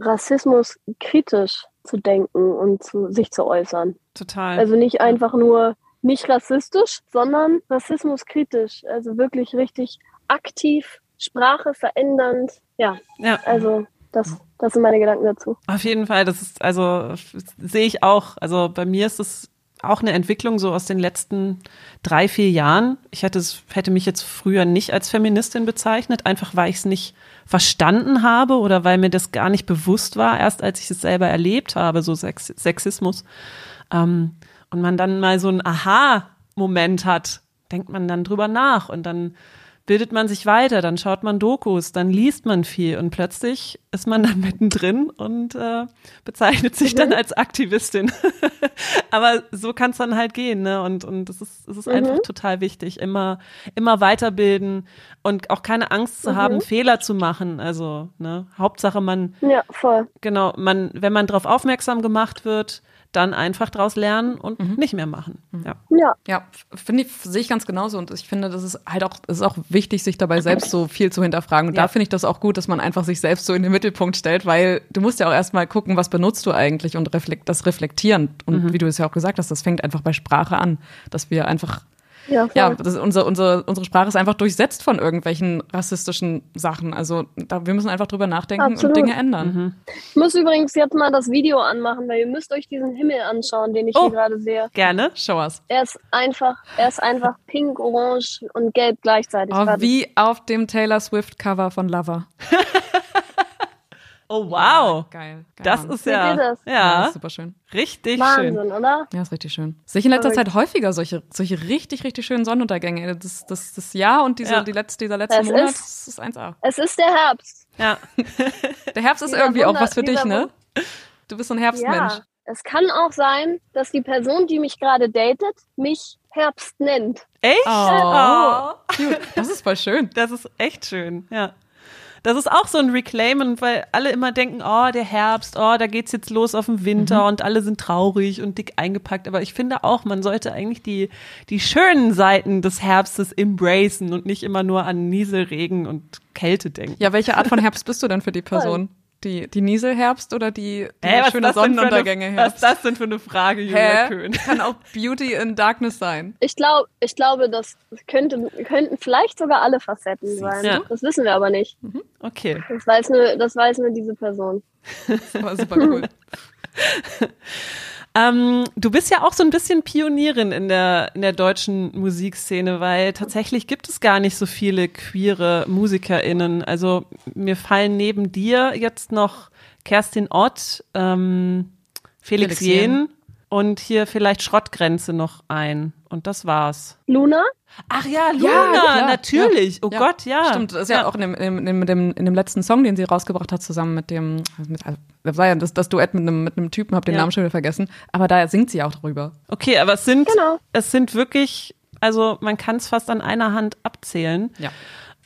Rassismus kritisch zu denken und zu, sich zu äußern. Total. Also nicht einfach nur nicht rassistisch, sondern rassismuskritisch. Also wirklich richtig aktiv Sprache verändernd. Ja, ja. also das, das sind meine Gedanken dazu. Auf jeden Fall, das ist, also sehe ich auch. Also bei mir ist es auch eine Entwicklung so aus den letzten drei, vier Jahren. Ich hätte, hätte mich jetzt früher nicht als Feministin bezeichnet, einfach weil ich es nicht verstanden habe oder weil mir das gar nicht bewusst war, erst als ich es selber erlebt habe, so Sex Sexismus. Ähm, und man dann mal so einen Aha-Moment hat, denkt man dann drüber nach und dann bildet man sich weiter, dann schaut man Dokus, dann liest man viel und plötzlich ist man dann mittendrin und äh, bezeichnet sich dann mhm. als Aktivistin. Aber so kann es dann halt gehen, ne? Und und es ist es ist mhm. einfach total wichtig, immer immer weiterbilden und auch keine Angst zu mhm. haben, Fehler zu machen. Also ne, Hauptsache man ja voll genau man wenn man darauf aufmerksam gemacht wird dann einfach daraus lernen und mhm. nicht mehr machen. Mhm. Ja, ja, ja finde ich, sehe ich ganz genauso. Und ich finde, das ist halt auch, es ist auch wichtig, sich dabei selbst so viel zu hinterfragen. Und ja. da finde ich das auch gut, dass man einfach sich selbst so in den Mittelpunkt stellt, weil du musst ja auch erstmal gucken, was benutzt du eigentlich und reflekt, das reflektieren. Und mhm. wie du es ja auch gesagt hast, das fängt einfach bei Sprache an, dass wir einfach ja, ja das, unser, unser, unsere Sprache ist einfach durchsetzt von irgendwelchen rassistischen Sachen. Also da, wir müssen einfach drüber nachdenken Absolut. und Dinge ändern. Mhm. Ich muss übrigens jetzt mal das Video anmachen, weil ihr müsst euch diesen Himmel anschauen, den ich oh, hier gerade sehe. Gerne, show us. Er ist einfach, er ist einfach pink, orange und gelb gleichzeitig. Oh, wie auf dem Taylor Swift Cover von Lover. Oh wow. Geil. geil. Das ist ja, das? ja, ja super schön. Richtig Wahnsinn, schön. oder? Ja, ist richtig schön. Sehe ich in letzter Zeit häufiger solche, solche richtig, richtig schönen Sonnenuntergänge. Das, das, das Jahr und diese, ja. die letzte, dieser letzte es Monat ist, ist 1A. Es ist der Herbst. Ja. der Herbst ist irgendwie Wunder, auch was für dich, ne? Du bist so ein Herbstmensch. Ja. Es kann auch sein, dass die Person, die mich gerade datet, mich Herbst nennt. Echt? Oh. oh. Das ist voll schön. Das ist echt schön, ja. Das ist auch so ein Reclaimen, weil alle immer denken, oh, der Herbst, oh, da geht's jetzt los auf den Winter mhm. und alle sind traurig und dick eingepackt. Aber ich finde auch, man sollte eigentlich die, die schönen Seiten des Herbstes embracen und nicht immer nur an Nieselregen und Kälte denken. Ja, welche Art von Herbst bist du denn für die Person? Die, die Nieselherbst oder die, die Hä, schöne Sonnenuntergänge eine, Was ist das denn für eine Frage, Julia Köhn? Kann auch Beauty in Darkness sein. Ich glaube, ich glaube, das könnte, könnten vielleicht sogar alle Facetten sein. Ja. Das wissen wir aber nicht. Mhm. Okay. Das weiß nur, das weiß nur diese Person. das war super cool. Ähm, du bist ja auch so ein bisschen Pionierin in der, in der deutschen Musikszene, weil tatsächlich gibt es gar nicht so viele queere MusikerInnen. Also mir fallen neben dir jetzt noch Kerstin Ott, ähm, Felix, Felix Jen und hier vielleicht Schrottgrenze noch ein. Und das war's. Luna? Ach ja, Luna, ja, natürlich. Ja. Oh ja. Gott, ja. Stimmt, das ist ja, auch in dem, in, dem, in, dem, in dem letzten Song, den sie rausgebracht hat, zusammen mit dem, mit, also, das war ja das, das Duett mit einem, mit einem Typen, hab den Namen schon wieder vergessen. Aber da singt sie auch drüber. Okay, aber es sind, genau. es sind wirklich, also man kann es fast an einer Hand abzählen. Ja.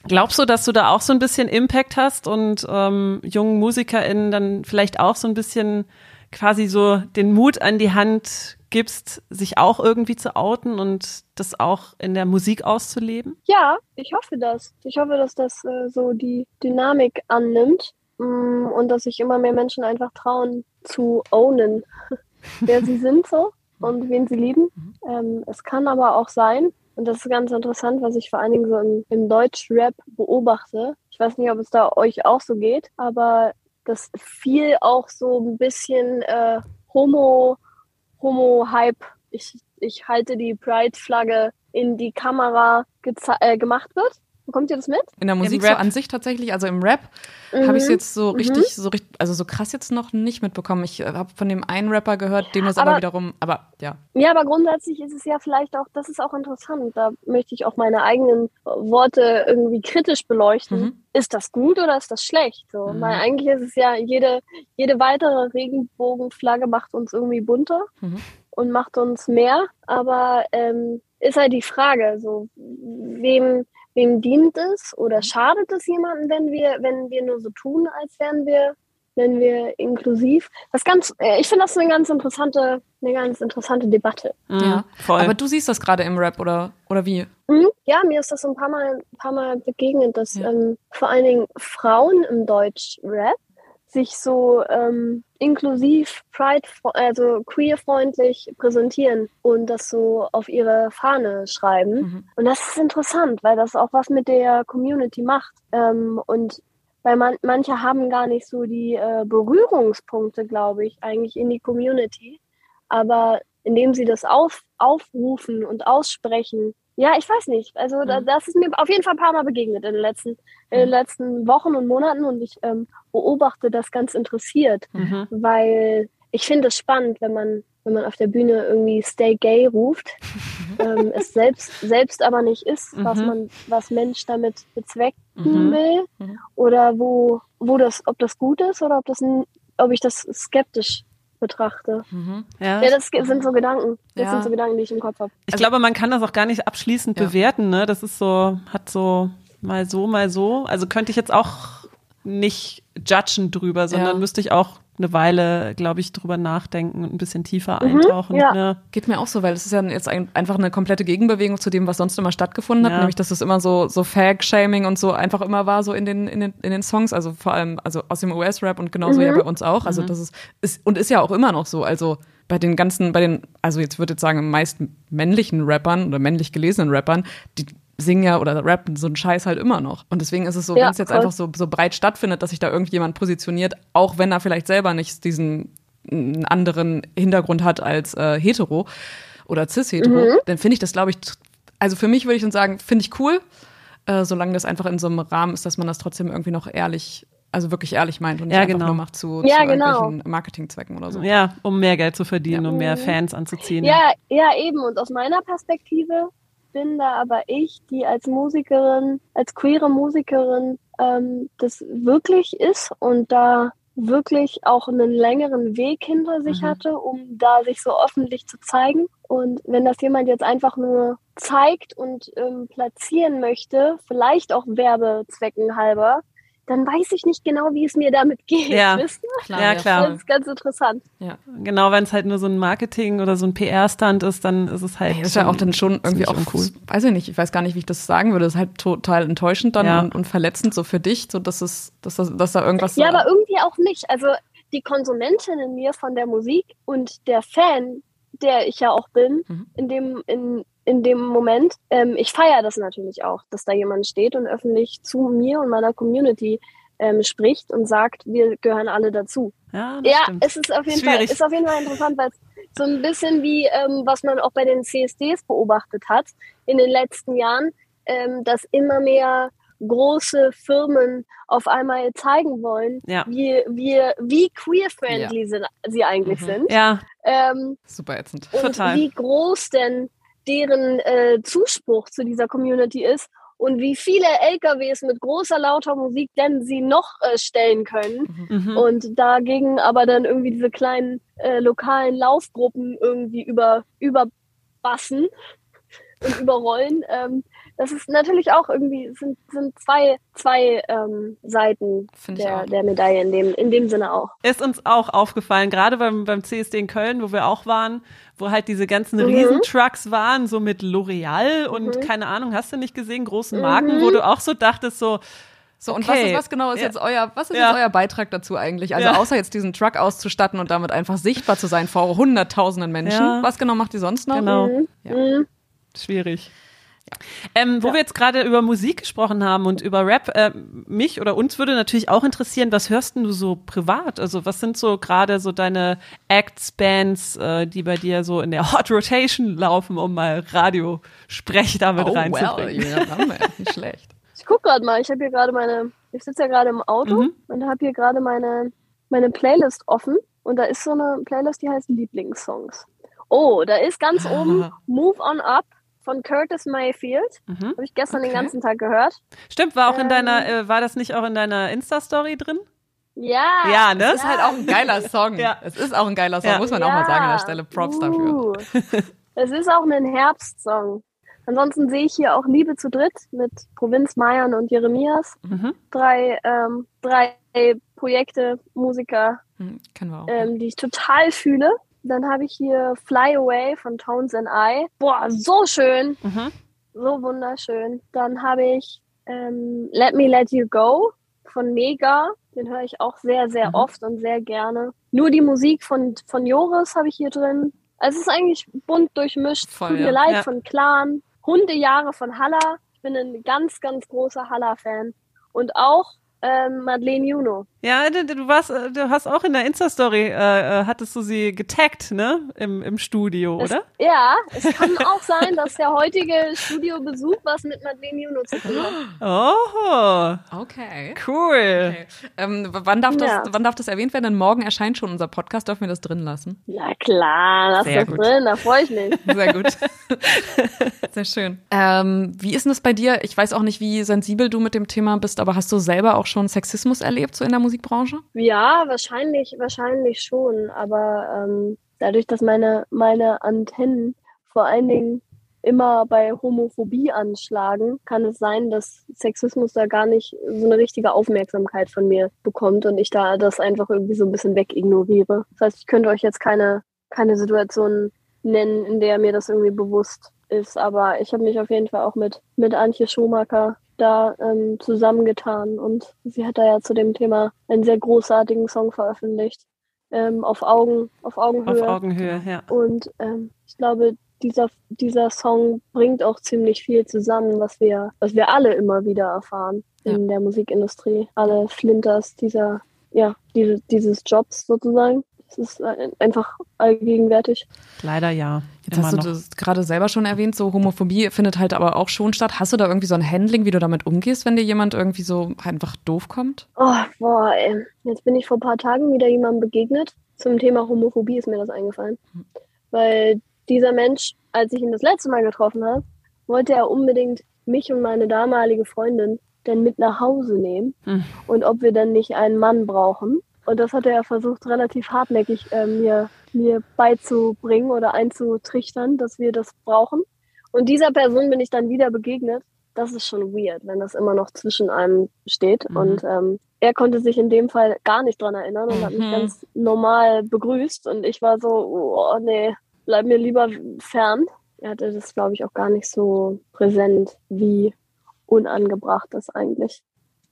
Glaubst du, dass du da auch so ein bisschen Impact hast und ähm, jungen MusikerInnen dann vielleicht auch so ein bisschen quasi so den Mut an die Hand gibst, sich auch irgendwie zu outen und das auch in der Musik auszuleben? Ja, ich hoffe das. Ich hoffe, dass das äh, so die Dynamik annimmt mm, und dass sich immer mehr Menschen einfach trauen zu ownen, wer sie sind so und wen sie lieben. Mhm. Ähm, es kann aber auch sein, und das ist ganz interessant, was ich vor allen Dingen so im, im Deutsch-Rap beobachte. Ich weiß nicht, ob es da euch auch so geht, aber dass viel auch so ein bisschen äh, Homo Homo-Hype, ich, ich halte die Pride-Flagge in die Kamera äh, gemacht wird. Bekommt ihr das mit? In der Musik so an sich tatsächlich, also im Rap mhm. habe ich es jetzt so mhm. richtig, mhm. so richtig, also so krass jetzt noch nicht mitbekommen. Ich äh, habe von dem einen Rapper gehört, dem ist aber, aber, wiederum, aber ja. Ja, aber grundsätzlich ist es ja vielleicht auch, das ist auch interessant. Da möchte ich auch meine eigenen Worte irgendwie kritisch beleuchten. Mhm. Ist das gut oder ist das schlecht? So, mhm. weil eigentlich ist es ja jede, jede weitere Regenbogenflagge macht uns irgendwie bunter mhm. und macht uns mehr. Aber ähm, ist halt die Frage, so wem wem dient es oder schadet es jemandem, wenn wir, wenn wir nur so tun, als wären wir, wenn wir inklusiv? Das ganz, äh, ich finde das eine ganz interessante, eine ganz interessante Debatte. Mhm, ja, voll. Aber du siehst das gerade im Rap oder, oder wie? Mhm, ja, mir ist das ein paar Mal, ein paar Mal begegnet, dass ja. ähm, vor allen Dingen Frauen im Deutsch-Rap sich so ähm, inklusiv, pride, also queerfreundlich präsentieren und das so auf ihre Fahne schreiben. Mhm. Und das ist interessant, weil das auch was mit der Community macht. Ähm, und weil man, manche haben gar nicht so die äh, Berührungspunkte, glaube ich, eigentlich in die Community. Aber indem sie das auf, aufrufen und aussprechen, ja, ich weiß nicht. Also mhm. das ist mir auf jeden Fall ein paar Mal begegnet in den letzten, in den mhm. letzten Wochen und Monaten und ich ähm, beobachte das ganz interessiert, mhm. weil ich finde es spannend, wenn man, wenn man auf der Bühne irgendwie Stay Gay ruft, ähm, es selbst, selbst aber nicht ist, mhm. was man, was Mensch damit bezwecken mhm. will mhm. oder wo, wo das, ob das gut ist oder ob das, ob ich das skeptisch betrachte. Mhm. Ja. ja. das sind so Gedanken. Das ja. sind so Gedanken, die ich im Kopf habe. Ich also, glaube, man kann das auch gar nicht abschließend ja. bewerten. Ne? Das ist so, hat so mal so, mal so. Also könnte ich jetzt auch nicht judgen drüber, sondern müsste ich auch eine Weile, glaube ich, drüber nachdenken und ein bisschen tiefer mhm, eintauchen. Ja. ja. Geht mir auch so, weil es ist ja jetzt ein, einfach eine komplette Gegenbewegung zu dem, was sonst immer stattgefunden hat, ja. nämlich dass es immer so, so Fag-Shaming und so einfach immer war, so in den, in den, in den Songs, also vor allem also aus dem US-Rap und genauso mhm. ja bei uns auch. Also mhm. das ist, ist, und ist ja auch immer noch so. Also bei den ganzen, bei den, also jetzt würde ich sagen, meist männlichen Rappern oder männlich gelesenen Rappern, die singen ja oder rappen so einen Scheiß halt immer noch. Und deswegen ist es so, ja, wenn es jetzt voll. einfach so, so breit stattfindet, dass sich da irgendjemand positioniert, auch wenn er vielleicht selber nicht diesen anderen Hintergrund hat als äh, hetero oder cis-hetero, mhm. dann finde ich das, glaube ich, also für mich würde ich dann sagen, finde ich cool, äh, solange das einfach in so einem Rahmen ist, dass man das trotzdem irgendwie noch ehrlich also wirklich ehrlich meint und nicht ja, einfach genau. nur macht zu, ja, zu genau. irgendwelchen Marketingzwecken oder so. Ja, um mehr Geld zu verdienen, ja. um mehr Fans anzuziehen. Ja, ja, eben. Und aus meiner Perspektive bin da aber ich, die als Musikerin, als queere Musikerin ähm, das wirklich ist und da wirklich auch einen längeren Weg hinter sich mhm. hatte, um da sich so öffentlich zu zeigen. Und wenn das jemand jetzt einfach nur zeigt und ähm, platzieren möchte, vielleicht auch Werbezwecken halber, dann weiß ich nicht genau, wie es mir damit geht. Ja, klar. Ja, klar. Das ist ganz interessant. Ja. Genau, wenn es halt nur so ein Marketing oder so ein PR-Stand ist, dann ist es halt. Ja, ist ja auch dann schon irgendwie auch cool. Weiß ich nicht, ich weiß gar nicht, wie ich das sagen würde. Das ist halt total enttäuschend dann ja. und, und, verletzend so für dich, so dass es, dass, dass, dass da irgendwas. Ja, aber irgendwie auch nicht. Also die Konsumentin in mir von der Musik und der Fan, der ich ja auch bin, mhm. in dem, in, in dem Moment, ähm, ich feiere das natürlich auch, dass da jemand steht und öffentlich zu mir und meiner Community ähm, spricht und sagt, wir gehören alle dazu. Ja, ja es ist auf jeden Fall, ist auf jeden Fall interessant, weil es so ein bisschen wie ähm, was man auch bei den CSDs beobachtet hat in den letzten Jahren, ähm, dass immer mehr große Firmen auf einmal zeigen wollen, ja. wie, wie, wie queer-friendly ja. sie eigentlich mhm. sind. Ja. Ähm, Super ätzend. Und Total. wie groß denn deren äh, Zuspruch zu dieser Community ist und wie viele LKWs mit großer, lauter Musik denn sie noch äh, stellen können. Mhm. Und dagegen aber dann irgendwie diese kleinen äh, lokalen Laufgruppen irgendwie über, überbassen und überrollen. Ähm, das ist natürlich auch irgendwie, sind, sind zwei, zwei ähm, Seiten der, der Medaille in dem, in dem Sinne auch. Ist uns auch aufgefallen, gerade beim, beim CSD in Köln, wo wir auch waren, wo halt diese ganzen mhm. Riesentrucks waren, so mit L'Oreal und mhm. keine Ahnung, hast du nicht gesehen, großen Marken, mhm. wo du auch so dachtest, so, so, und okay. was, ist, was genau ist ja. jetzt euer, was ist ja. jetzt euer Beitrag dazu eigentlich? Also ja. außer jetzt diesen Truck auszustatten und damit einfach sichtbar zu sein vor hunderttausenden Menschen. Was genau macht ihr sonst noch? Genau. Mhm. Schwierig. Ähm, wo ja. wir jetzt gerade über Musik gesprochen haben und über Rap, äh, mich oder uns würde natürlich auch interessieren, was hörst du so privat? Also was sind so gerade so deine Acts, Bands, äh, die bei dir so in der Hot Rotation laufen, um mal Radiosprech damit oh, reinzubringen? Well, nicht schlecht. Ich guck gerade mal, ich habe hier gerade meine, ich sitze ja gerade im Auto mhm. und habe hier gerade meine, meine Playlist offen und da ist so eine Playlist, die heißt Lieblingssongs. Oh, da ist ganz oben Move On Up von Curtis Mayfield. Mhm. Habe ich gestern okay. den ganzen Tag gehört. Stimmt, war auch ähm, in deiner, ähm, äh, war das nicht auch in deiner Insta-Story drin? Ja. Ja, ne? Das ist halt auch ein geiler Song. ja. Es ist auch ein geiler Song, ja. muss man auch mal sagen an der Stelle. Props uh. dafür. es ist auch ein Herbstsong. Ansonsten sehe ich hier auch Liebe zu dritt mit Provinz Meiern und Jeremias. Mhm. Drei, ähm, drei Projekte, Musiker, mhm, ähm, die ich total fühle. Dann habe ich hier Fly Away von Tones and I. Boah, so schön. Mhm. So wunderschön. Dann habe ich ähm, Let Me Let You Go von Mega. Den höre ich auch sehr, sehr mhm. oft und sehr gerne. Nur die Musik von, von Joris habe ich hier drin. Also es ist eigentlich bunt durchmischt. Voll, Tut mir ja. leid ja. von Clan. Hundejahre von Halla. Ich bin ein ganz, ganz großer Halla-Fan. Und auch ähm, Madeleine Juno. Ja, du, du, warst, äh, du hast auch in der Insta-Story, äh, äh, hattest du sie getaggt, ne? Im, im Studio, es, oder? Ja, es kann auch sein, dass der heutige Studiobesuch was mit Madeleine Juno zu tun hat. Oh, okay. Cool. Okay. Ähm, wann, darf das, ja. wann darf das erwähnt werden? Denn morgen erscheint schon unser Podcast. Dürfen wir das drin lassen? Na klar, lass Sehr das gut. drin, da freue ich mich. Sehr gut. Sehr schön. Ähm, wie ist denn das bei dir? Ich weiß auch nicht, wie sensibel du mit dem Thema bist, aber hast du selber auch schon Sexismus erlebt, so in der Musikbranche? Ja, wahrscheinlich, wahrscheinlich schon. Aber ähm, dadurch, dass meine, meine Antennen vor allen Dingen immer bei Homophobie anschlagen, kann es sein, dass Sexismus da gar nicht so eine richtige Aufmerksamkeit von mir bekommt und ich da das einfach irgendwie so ein bisschen wegignoriere. Das heißt, ich könnte euch jetzt keine, keine Situation nennen, in der mir das irgendwie bewusst ist, aber ich habe mich auf jeden Fall auch mit, mit Antje Schumacher da ähm, zusammengetan und sie hat da ja zu dem Thema einen sehr großartigen Song veröffentlicht. Ähm, auf Augen, auf Augenhöhe. Auf Augenhöhe, ja. Und ähm, ich glaube, dieser, dieser Song bringt auch ziemlich viel zusammen, was wir, was wir alle immer wieder erfahren in ja. der Musikindustrie. Alle Flinters dieser, ja, diese, dieses Jobs sozusagen. Es ist einfach allgegenwärtig. Leider ja. Jetzt hast du noch. das gerade selber schon erwähnt, so Homophobie findet halt aber auch schon statt. Hast du da irgendwie so ein Handling, wie du damit umgehst, wenn dir jemand irgendwie so einfach doof kommt? Oh, boah, ey. Jetzt bin ich vor ein paar Tagen wieder jemandem begegnet. Zum Thema Homophobie ist mir das eingefallen. Hm. Weil dieser Mensch, als ich ihn das letzte Mal getroffen habe, wollte er unbedingt mich und meine damalige Freundin denn mit nach Hause nehmen hm. und ob wir dann nicht einen Mann brauchen. Und das hat er versucht, relativ hartnäckig äh, mir, mir beizubringen oder einzutrichtern, dass wir das brauchen. Und dieser Person bin ich dann wieder begegnet. das ist schon weird, wenn das immer noch zwischen einem steht. Mhm. Und ähm, er konnte sich in dem Fall gar nicht dran erinnern und hat mich mhm. ganz normal begrüßt. Und ich war so, oh nee, bleib mir lieber fern. Er hatte das, glaube ich, auch gar nicht so präsent, wie unangebracht das eigentlich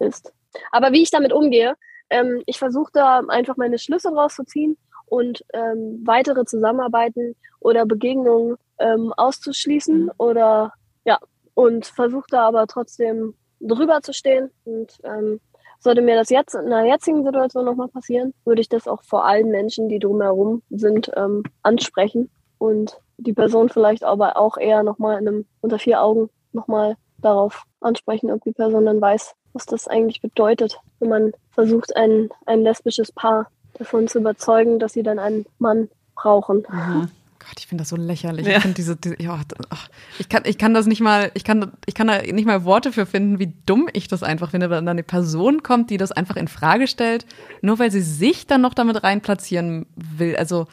ist. Aber wie ich damit umgehe, ähm, ich versuche da einfach meine Schlüsse rauszuziehen und ähm, weitere Zusammenarbeiten oder Begegnungen ähm, auszuschließen mhm. oder ja, und versuche da aber trotzdem drüber zu stehen. Und ähm, sollte mir das jetzt in der jetzigen Situation nochmal passieren, würde ich das auch vor allen Menschen, die drumherum sind, ähm, ansprechen und die Person vielleicht aber auch eher nochmal in einem unter vier Augen nochmal darauf ansprechen, ob die Person dann weiß, was das eigentlich bedeutet, wenn man versucht, ein, ein lesbisches Paar davon zu überzeugen, dass sie dann einen Mann brauchen. Mhm. Gott, ich finde das so lächerlich. Ja. Ich diese, diese ja, ach, ich kann, ich kann das nicht mal, ich kann, ich kann da nicht mal Worte für finden, wie dumm ich das einfach finde, wenn dann eine Person kommt, die das einfach in Frage stellt, nur weil sie sich dann noch damit reinplatzieren will. Also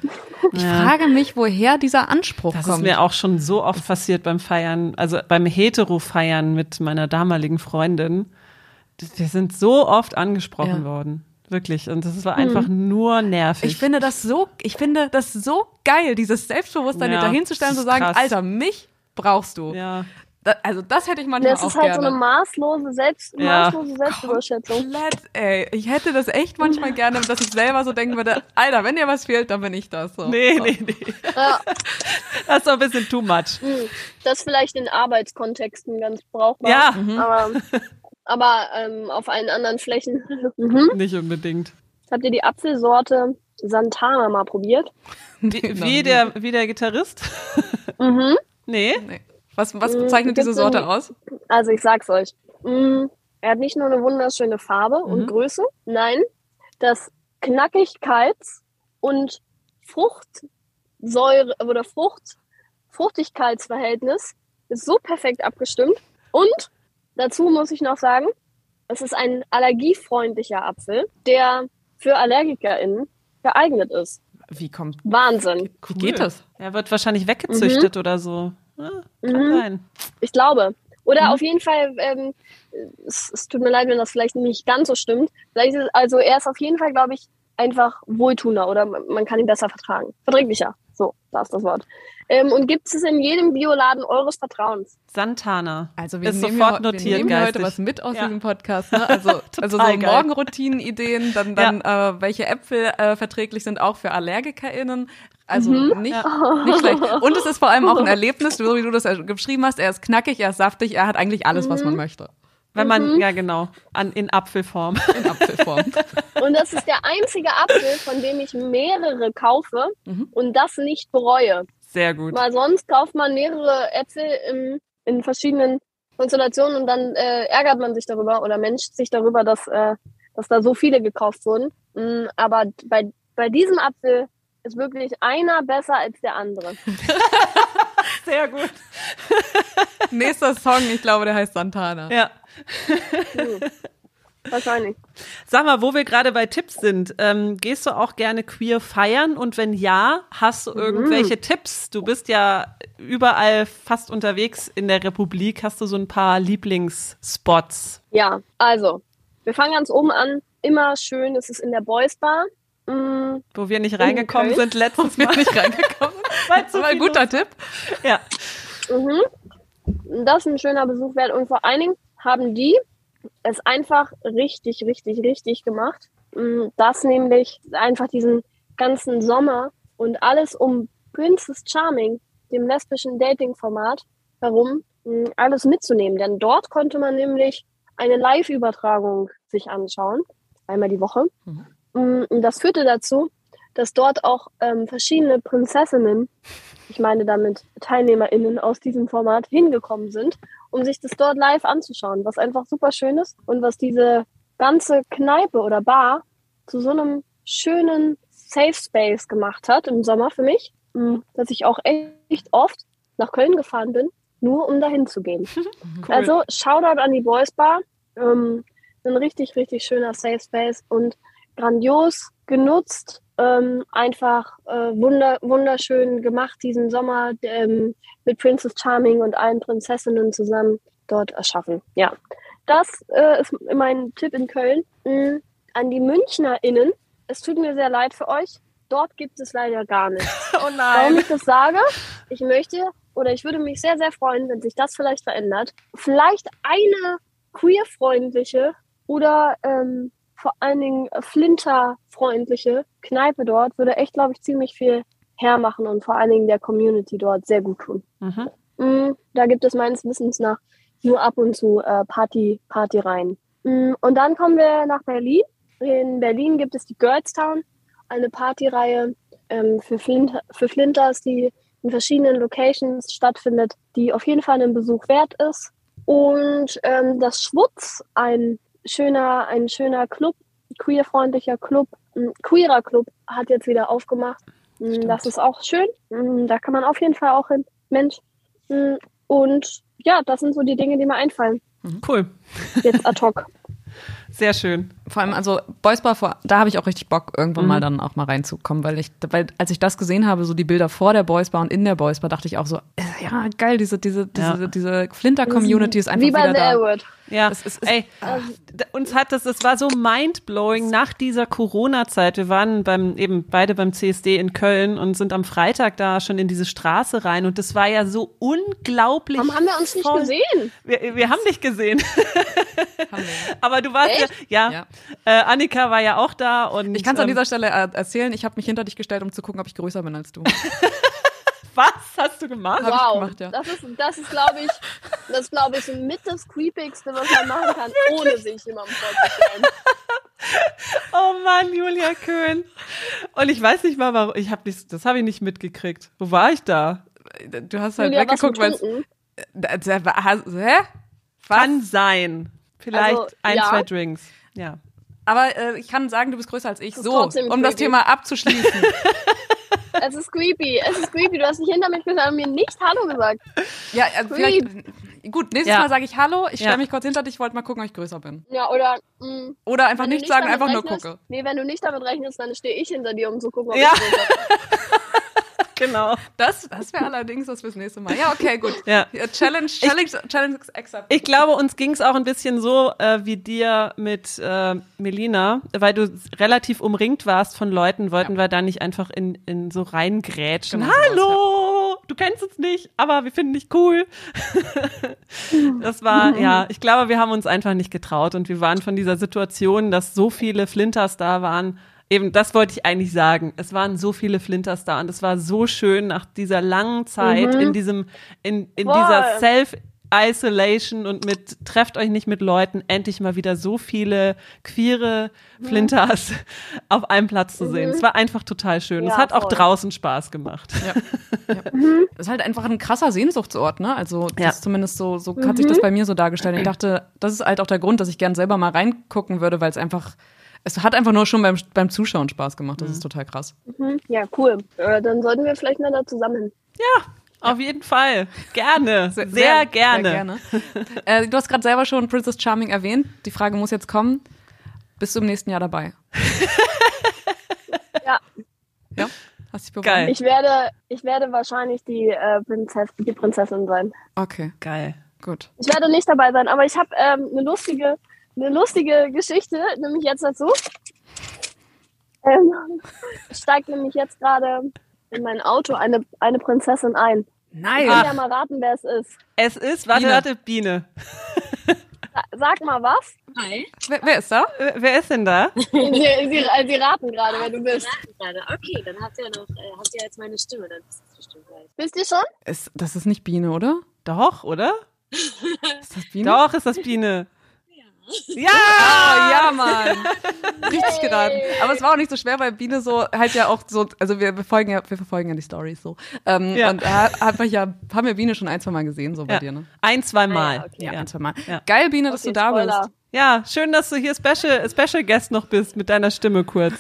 ich ja. frage mich, woher dieser Anspruch das kommt. Das ist mir auch schon so oft passiert beim Feiern, also beim Hetero-Feiern mit meiner damaligen Freundin. Wir sind so oft angesprochen ja. worden. Wirklich. Und das war einfach hm. nur nervig. Ich finde das so, ich finde das so geil, dieses Selbstbewusstsein ja, dahinzustellen und zu sagen, krass. Alter, mich brauchst du. Ja. Da, also das hätte ich manchmal das auch gerne. Das ist halt gerne. so eine maßlose, Selbst, ja. maßlose Selbstüberschätzung. Komplett, ey. Ich hätte das echt manchmal gerne, dass ich selber so denken würde, Alter, wenn dir was fehlt, dann bin ich das. So. Nee, nee, nee. Ja. Das ist doch ein bisschen too much. Hm. Das ist vielleicht in Arbeitskontexten ganz brauchbar. Ja. Mhm. Aber aber ähm, auf allen anderen Flächen. mhm. Nicht unbedingt. Habt ihr die Apfelsorte Santana mal probiert? Wie, wie der, wie der Gitarrist? mhm. Nee. nee. Was, was bezeichnet diese Sorte aus? Also ich sag's euch. Mm, er hat nicht nur eine wunderschöne Farbe mhm. und Größe, nein, das Knackigkeits- und Fruchtsäure oder Frucht, Fruchtigkeitsverhältnis ist so perfekt abgestimmt und Dazu muss ich noch sagen, es ist ein allergiefreundlicher Apfel, der für AllergikerInnen geeignet ist. Wie kommt Wahnsinn. Wie geht das? Er wird wahrscheinlich weggezüchtet mhm. oder so. Ja, kann mhm. sein. Ich glaube. Oder mhm. auf jeden Fall, ähm, es, es, tut mir leid, wenn das vielleicht nicht ganz so stimmt. Vielleicht ist, also er ist auf jeden Fall, glaube ich, einfach wohltuender oder man kann ihn besser vertragen. Verträglicher. So, da ist das Wort. Ähm, und gibt es in jedem Bioladen eures Vertrauens. Santana. Also wir ist sofort hier, notiert. Wir nehmen heute was mit aus ja. diesem Podcast. Ne? Also, also so Morgenroutinen-Ideen, dann, dann ja. äh, welche Äpfel äh, verträglich sind auch für AllergikerInnen. Also mhm. nicht, ja. nicht schlecht. Und es ist vor allem auch ein Erlebnis, so wie du das geschrieben hast. Er ist knackig, er ist saftig, er hat eigentlich alles, mhm. was man mhm. möchte. Wenn man, mhm. ja genau, an, in Apfelform. In Apfelform. und das ist der einzige Apfel, von dem ich mehrere kaufe mhm. und das nicht bereue. Sehr gut. Weil sonst kauft man mehrere Äpfel im, in verschiedenen Konstellationen und dann äh, ärgert man sich darüber oder menscht sich darüber, dass, äh, dass da so viele gekauft wurden. Mhm, aber bei, bei diesem Apfel ist wirklich einer besser als der andere. Sehr gut. Nächster Song, ich glaube, der heißt Santana. Ja. Mhm. Wahrscheinlich. Sag mal, wo wir gerade bei Tipps sind, ähm, gehst du auch gerne queer feiern? Und wenn ja, hast du irgendwelche mhm. Tipps? Du bist ja überall fast unterwegs in der Republik. Hast du so ein paar Lieblingsspots? Ja, also, wir fangen ganz oben an. Immer schön, es ist in der Boys Bar. Mhm. Wo wir nicht reingekommen sind letztes Mal. nicht reingekommen. das war ein guter Tipp. Ja. Mhm. Das ist ein schöner Besuch wert. Und vor allen Dingen haben die es einfach richtig, richtig, richtig gemacht. Mm, das nämlich einfach diesen ganzen Sommer und alles um Princess Charming, dem lesbischen Dating-Format, herum, mm, alles mitzunehmen. Denn dort konnte man nämlich eine Live-Übertragung sich anschauen, einmal die Woche. Mhm. Mm, und das führte dazu, dass dort auch ähm, verschiedene Prinzessinnen, ich meine damit TeilnehmerInnen aus diesem Format, hingekommen sind um sich das dort live anzuschauen, was einfach super schön ist und was diese ganze Kneipe oder Bar zu so einem schönen Safe Space gemacht hat im Sommer für mich, mm, dass ich auch echt oft nach Köln gefahren bin, nur um dahin zu gehen. cool. Also Shoutout an die Boys Bar. Ähm, ein richtig, richtig schöner Safe Space und grandios genutzt ähm, einfach äh, wunder, wunderschön gemacht diesen Sommer ähm, mit Princess Charming und allen Prinzessinnen zusammen. dort erschaffen. Ja, das äh, ist mein Tipp in Köln. Mhm. An die MünchnerInnen, es tut mir sehr leid für euch, dort gibt es leider gar nichts. oh nein. Warum ich das sage? Ich möchte oder ich würde mich sehr, sehr freuen, wenn sich das vielleicht verändert. Vielleicht eine queerfreundliche oder ähm, vor allen Dingen flinterfreundliche Kneipe dort würde echt, glaube ich, ziemlich viel hermachen und vor allen Dingen der Community dort sehr gut tun. Mhm. Mm, da gibt es meines Wissens nach nur ab und zu äh, Party, Party rein. Mm, und dann kommen wir nach Berlin. In Berlin gibt es die Girls Town, eine Partyreihe ähm, für, Flint, für Flinters, die in verschiedenen Locations stattfindet, die auf jeden Fall einen Besuch wert ist. Und ähm, das Schwutz, ein schöner, ein schöner Club, queerfreundlicher Club, queerer Club, hat jetzt wieder aufgemacht. Mm, Stimmt. Das ist auch schön. Mm, da kann man auf jeden Fall auch hin. Mensch. Mm, und ja, das sind so die Dinge, die mir einfallen. Cool. Jetzt ad hoc. Sehr schön. Vor allem, also Boys Bar, vor, da habe ich auch richtig Bock, irgendwann mhm. mal dann auch mal reinzukommen, weil ich, weil als ich das gesehen habe, so die Bilder vor der Boys Bar und in der Boys Bar, dachte ich auch so, äh, ja, geil, diese, diese, diese, ja. diese Flinter-Community ist einfach Wie bei wieder da. Elwood. Ja, es ist, ey, uns hat das, es war so mindblowing nach dieser Corona-Zeit. Wir waren beim, eben beide beim CSD in Köln und sind am Freitag da schon in diese Straße rein und das war ja so unglaublich. Warum haben wir uns nicht voll. gesehen? Wir, wir haben dich gesehen. Haben wir. Aber du warst Ja, ja. Äh, Annika war ja auch da und. Ich kann es an ähm, dieser Stelle erzählen, ich habe mich hinter dich gestellt, um zu gucken, ob ich größer bin als du. Was hast du gemacht? Wow, gemacht, ja. das ist, das ist glaube ich, das glaube ich mit das creepigste, was man machen kann, ohne sich jemandem vorzustellen. Oh Mann, Julia Köhn. Und ich weiß nicht mal, warum. Ich habe das habe ich nicht mitgekriegt. Wo war ich da? Du hast halt Julia, weggeguckt, weil Hä? Was? Kann sein. Vielleicht also, ein, ja. zwei Drinks. Ja. Aber äh, ich kann sagen, du bist größer als ich. So, um creepy. das Thema abzuschließen. es ist creepy. Es ist creepy. Du hast nicht hinter mich gesagt und mir nicht Hallo gesagt. Ja, also vielleicht. Gut, nächstes ja. Mal sage ich Hallo. Ich stelle mich kurz hinter dich. Ich wollte mal gucken, ob ich größer bin. Ja, oder. Mh, mm, oder einfach nichts sagen, einfach rechnest, nur gucke. Nee, wenn du nicht damit rechnest, dann stehe ich hinter dir, um zu gucken, ob ja. ich größer bin. genau. Das, das wäre allerdings was fürs nächste Mal. Ja, okay, gut. Ja. Challenge, Challenge, ich, Challenge accepted. Ich glaube, uns ging es auch ein bisschen so äh, wie dir mit äh, Melina, weil du relativ umringt warst von Leuten, wollten ja. wir da nicht einfach in, in so reingrätschen. Genau, Hallo! Du kennst uns nicht, aber wir finden dich cool. das war, ja, ich glaube, wir haben uns einfach nicht getraut und wir waren von dieser Situation, dass so viele Flinters da waren, eben, das wollte ich eigentlich sagen. Es waren so viele Flinters da und es war so schön nach dieser langen Zeit mhm. in diesem, in, in dieser Self- Isolation und mit trefft euch nicht mit Leuten, endlich mal wieder so viele queere mhm. Flinters mhm. auf einem Platz zu sehen. Mhm. Es war einfach total schön. Ja, es hat voll. auch draußen Spaß gemacht. Ja. ja. Mhm. Das ist halt einfach ein krasser Sehnsuchtsort, ne? Also das ja. ist zumindest so, so hat sich das bei mir so dargestellt. Ich dachte, das ist halt auch der Grund, dass ich gern selber mal reingucken würde, weil es einfach es hat einfach nur schon beim, beim Zuschauen Spaß gemacht. Das mhm. ist total krass. Mhm. Ja, cool. Äh, dann sollten wir vielleicht mal da zusammen. Ja, auf jeden Fall. Gerne. Sehr, sehr gerne. Sehr gerne. äh, du hast gerade selber schon Princess Charming erwähnt. Die Frage muss jetzt kommen. Bist du im nächsten Jahr dabei? ja. Ja? Hast dich beworben? Geil. Ich werde, ich werde wahrscheinlich die, äh, Prinzess, die Prinzessin sein. Okay. Geil. Gut. Ich werde nicht dabei sein, aber ich habe ähm, eine lustige eine lustige Geschichte, nämlich jetzt dazu. Ähm, steigt nämlich jetzt gerade in mein Auto eine, eine Prinzessin ein. Nein. Ich kann ja mal raten, wer es ist. Es ist, warte, Biene. warte, Biene. Sag mal was. Hi. Wer, wer ist da? Wer ist denn da? sie, sie, sie raten gerade, wer du bist. Okay, dann habt ihr noch, äh, habt ihr jetzt meine Stimme, dann ist es bestimmt gleich. Wisst ihr schon? Ist, das ist nicht Biene, oder? Doch, oder? ist das Biene? Doch, ist das Biene. Ja! Oh, ja, Mann. Richtig geraten. Aber es war auch nicht so schwer, weil Biene so halt ja auch so, also wir verfolgen ja, wir verfolgen ja die Stories so. Ähm, ja. Und da hat man ja, haben wir Biene schon ein, zwei Mal gesehen, so bei ja. dir, ne? Ein, zwei Mal. Ah, ja, okay. ja, ein, zwei Mal. Geil, Biene, dass okay, du da Spoiler. bist. Ja, schön, dass du hier Special, Special Guest noch bist mit deiner Stimme kurz.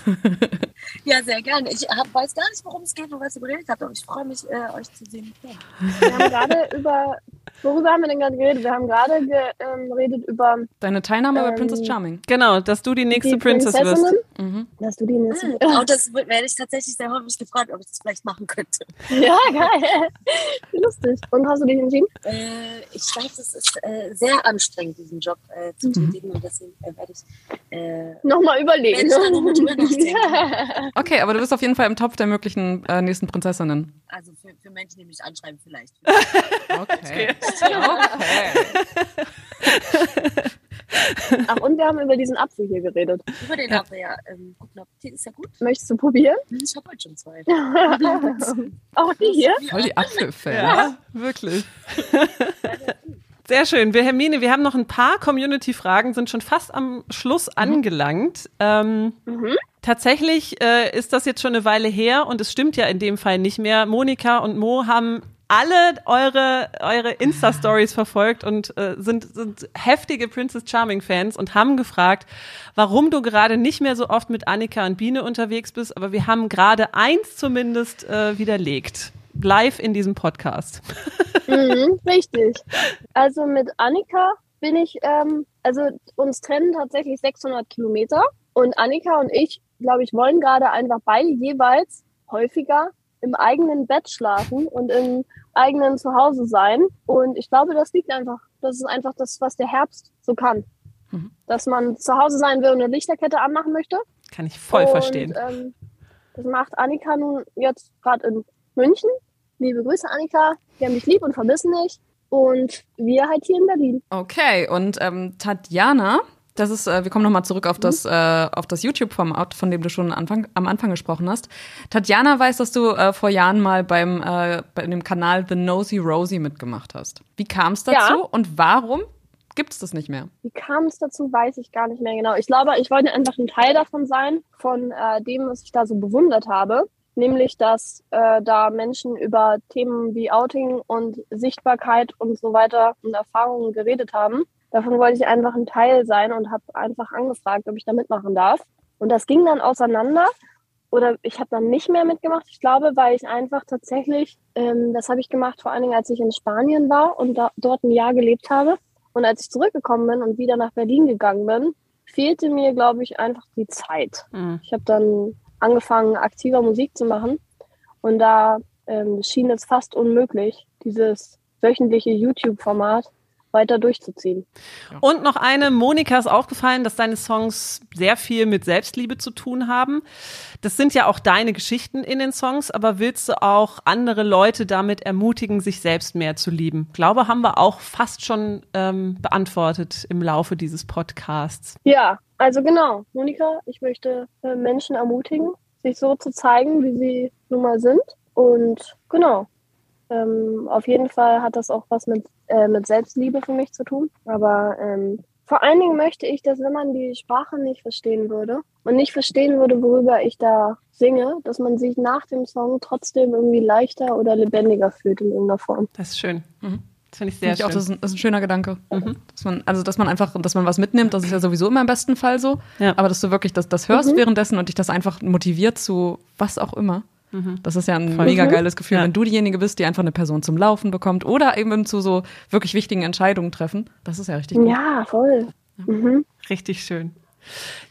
ja, sehr gerne. Ich hab, weiß gar nicht, worum es geht, worüber ihr geredet habt, aber ich freue mich, äh, euch zu sehen. Ja. Wir haben gerade über, worüber haben wir denn gerade geredet? Wir haben gerade ge, ähm, geredet über deine Teilnahme ähm, bei Princess Charming. Genau, dass du die nächste die Princess wirst. Mhm. Hast du die nicht? Mhm. Auch das werde ich tatsächlich sehr häufig gefragt, ob ich das vielleicht machen könnte. Ja, geil. Lustig. Und hast du dich entschieden? Äh, ich weiß, es ist äh, sehr anstrengend, diesen Job äh, zu mhm. tätigen und deswegen äh, werde ich äh, nochmal überlegen. Noch okay, aber du bist auf jeden Fall im Topf der möglichen äh, nächsten Prinzessinnen. Also für, für Menschen, die mich anschreiben, vielleicht. okay. okay. Ach, und wir haben über diesen Apfel hier geredet. Über den Apfel, ja. Ähm, guten Appetit, ist ja gut. Möchtest du probieren? Ich habe heute schon zwei. Auch die hier? Voll die Apfelfans. Ja, wirklich. Sehr schön. Wir, Hermine, wir haben noch ein paar Community-Fragen, sind schon fast am Schluss mhm. angelangt. Ähm, mhm. Tatsächlich äh, ist das jetzt schon eine Weile her und es stimmt ja in dem Fall nicht mehr. Monika und Mo haben alle eure, eure Insta-Stories verfolgt und äh, sind, sind heftige Princess Charming-Fans und haben gefragt, warum du gerade nicht mehr so oft mit Annika und Biene unterwegs bist, aber wir haben gerade eins zumindest äh, widerlegt. Live in diesem Podcast. Mhm, richtig. Also mit Annika bin ich, ähm, also uns trennen tatsächlich 600 Kilometer und Annika und ich, glaube ich, wollen gerade einfach beide jeweils häufiger im eigenen Bett schlafen und im eigenen Zuhause sein. Und ich glaube, das liegt einfach, das ist einfach das, was der Herbst so kann. Mhm. Dass man zu Hause sein will und eine Lichterkette anmachen möchte. Kann ich voll und, verstehen. Ähm, das macht Annika nun jetzt gerade in München. Liebe Grüße, Annika. Wir haben dich lieb und vermissen dich. Und wir halt hier in Berlin. Okay, und ähm, Tatjana das ist, äh, wir kommen nochmal zurück auf das, mhm. äh, auf das YouTube-Format, von dem du schon Anfang, am Anfang gesprochen hast. Tatjana weiß, dass du äh, vor Jahren mal beim äh, bei dem Kanal The Nosy Rosie mitgemacht hast. Wie kam es dazu ja. und warum gibt es das nicht mehr? Wie kam es dazu, weiß ich gar nicht mehr genau. Ich glaube, ich wollte einfach ein Teil davon sein, von äh, dem, was ich da so bewundert habe. Nämlich, dass äh, da Menschen über Themen wie Outing und Sichtbarkeit und so weiter und Erfahrungen geredet haben davon wollte ich einfach ein Teil sein und habe einfach angefragt, ob ich da mitmachen darf. Und das ging dann auseinander oder ich habe dann nicht mehr mitgemacht. Ich glaube, weil ich einfach tatsächlich, ähm, das habe ich gemacht vor allen Dingen, als ich in Spanien war und da, dort ein Jahr gelebt habe. Und als ich zurückgekommen bin und wieder nach Berlin gegangen bin, fehlte mir, glaube ich, einfach die Zeit. Mhm. Ich habe dann angefangen, aktiver Musik zu machen und da ähm, schien es fast unmöglich, dieses wöchentliche YouTube-Format weiter durchzuziehen. Und noch eine, Monika ist aufgefallen, dass deine Songs sehr viel mit Selbstliebe zu tun haben. Das sind ja auch deine Geschichten in den Songs, aber willst du auch andere Leute damit ermutigen, sich selbst mehr zu lieben? Glaube, haben wir auch fast schon ähm, beantwortet im Laufe dieses Podcasts. Ja, also genau. Monika, ich möchte äh, Menschen ermutigen, sich so zu zeigen, wie sie nun mal sind. Und genau, ähm, auf jeden Fall hat das auch was mit, äh, mit Selbstliebe für mich zu tun. Aber ähm, vor allen Dingen möchte ich, dass wenn man die Sprache nicht verstehen würde und nicht verstehen würde, worüber ich da singe, dass man sich nach dem Song trotzdem irgendwie leichter oder lebendiger fühlt in irgendeiner Form. Das ist schön. Mhm. Das finde ich sehr find ich schön. Auch, das, ist ein, das ist ein schöner Gedanke. Mhm. Dass man, also, dass man einfach, dass man was mitnimmt, das ist ja sowieso immer im besten Fall so. Ja. Aber dass du wirklich das, das hörst mhm. währenddessen und dich das einfach motiviert zu was auch immer. Mhm. Das ist ja ein Voll mega geiles Gefühl, ja. wenn du diejenige bist, die einfach eine Person zum Laufen bekommt oder eben zu so wirklich wichtigen Entscheidungen treffen. Das ist ja richtig gut. Ja, voll. Mhm. Richtig schön.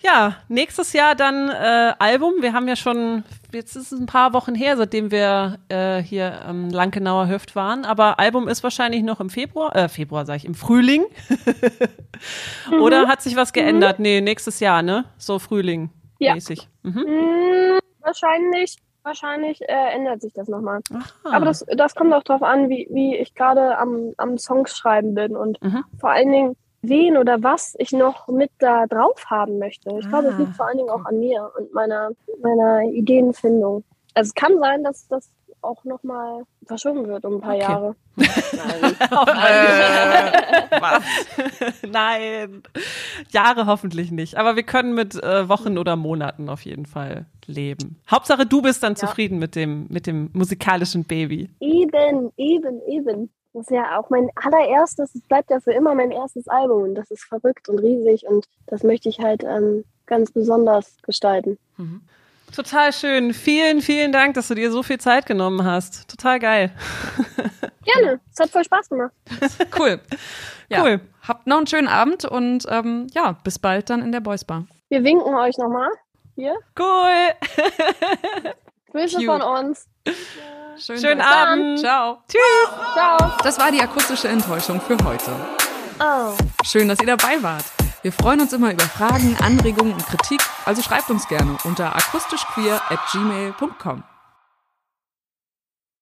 Ja, nächstes Jahr dann äh, Album. Wir haben ja schon, jetzt ist es ein paar Wochen her, seitdem wir äh, hier am Lankenauer Höft waren. Aber Album ist wahrscheinlich noch im Februar, äh, Februar sage ich, im Frühling. mhm. Oder hat sich was geändert? Mhm. Nee, nächstes Jahr, ne? So Frühling mäßig. Ja. Mhm. Mm, wahrscheinlich wahrscheinlich äh, ändert sich das nochmal. Aber das, das kommt auch darauf an, wie, wie ich gerade am, am Songs schreiben bin und mhm. vor allen Dingen, wen oder was ich noch mit da drauf haben möchte. Ich ah, glaube, es liegt vor allen Dingen auch an mir und meiner, meiner Ideenfindung. Also es kann sein, dass das auch nochmal verschoben wird um ein paar okay. Jahre. Nein. äh, was? Nein. Jahre hoffentlich nicht. Aber wir können mit äh, Wochen oder Monaten auf jeden Fall leben. Hauptsache, du bist dann ja. zufrieden mit dem, mit dem musikalischen Baby. Eben, eben, eben. Das ist ja auch mein allererstes, es bleibt ja für immer mein erstes Album und das ist verrückt und riesig und das möchte ich halt ähm, ganz besonders gestalten. Mhm. Total schön. Vielen, vielen Dank, dass du dir so viel Zeit genommen hast. Total geil. Gerne. Es hat voll Spaß gemacht. Cool. Ja. Cool. Habt noch einen schönen Abend und ähm, ja, bis bald dann in der Boys Bar. Wir winken euch nochmal. Hier. Cool. Grüße Cute. von uns. Schönen, Schönen Abend. Ciao. Tschüss. Ciao. Das war die akustische Enttäuschung für heute. Oh. Schön, dass ihr dabei wart. Wir freuen uns immer über Fragen, Anregungen und Kritik, also schreibt uns gerne unter akustischqueer at gmail.com.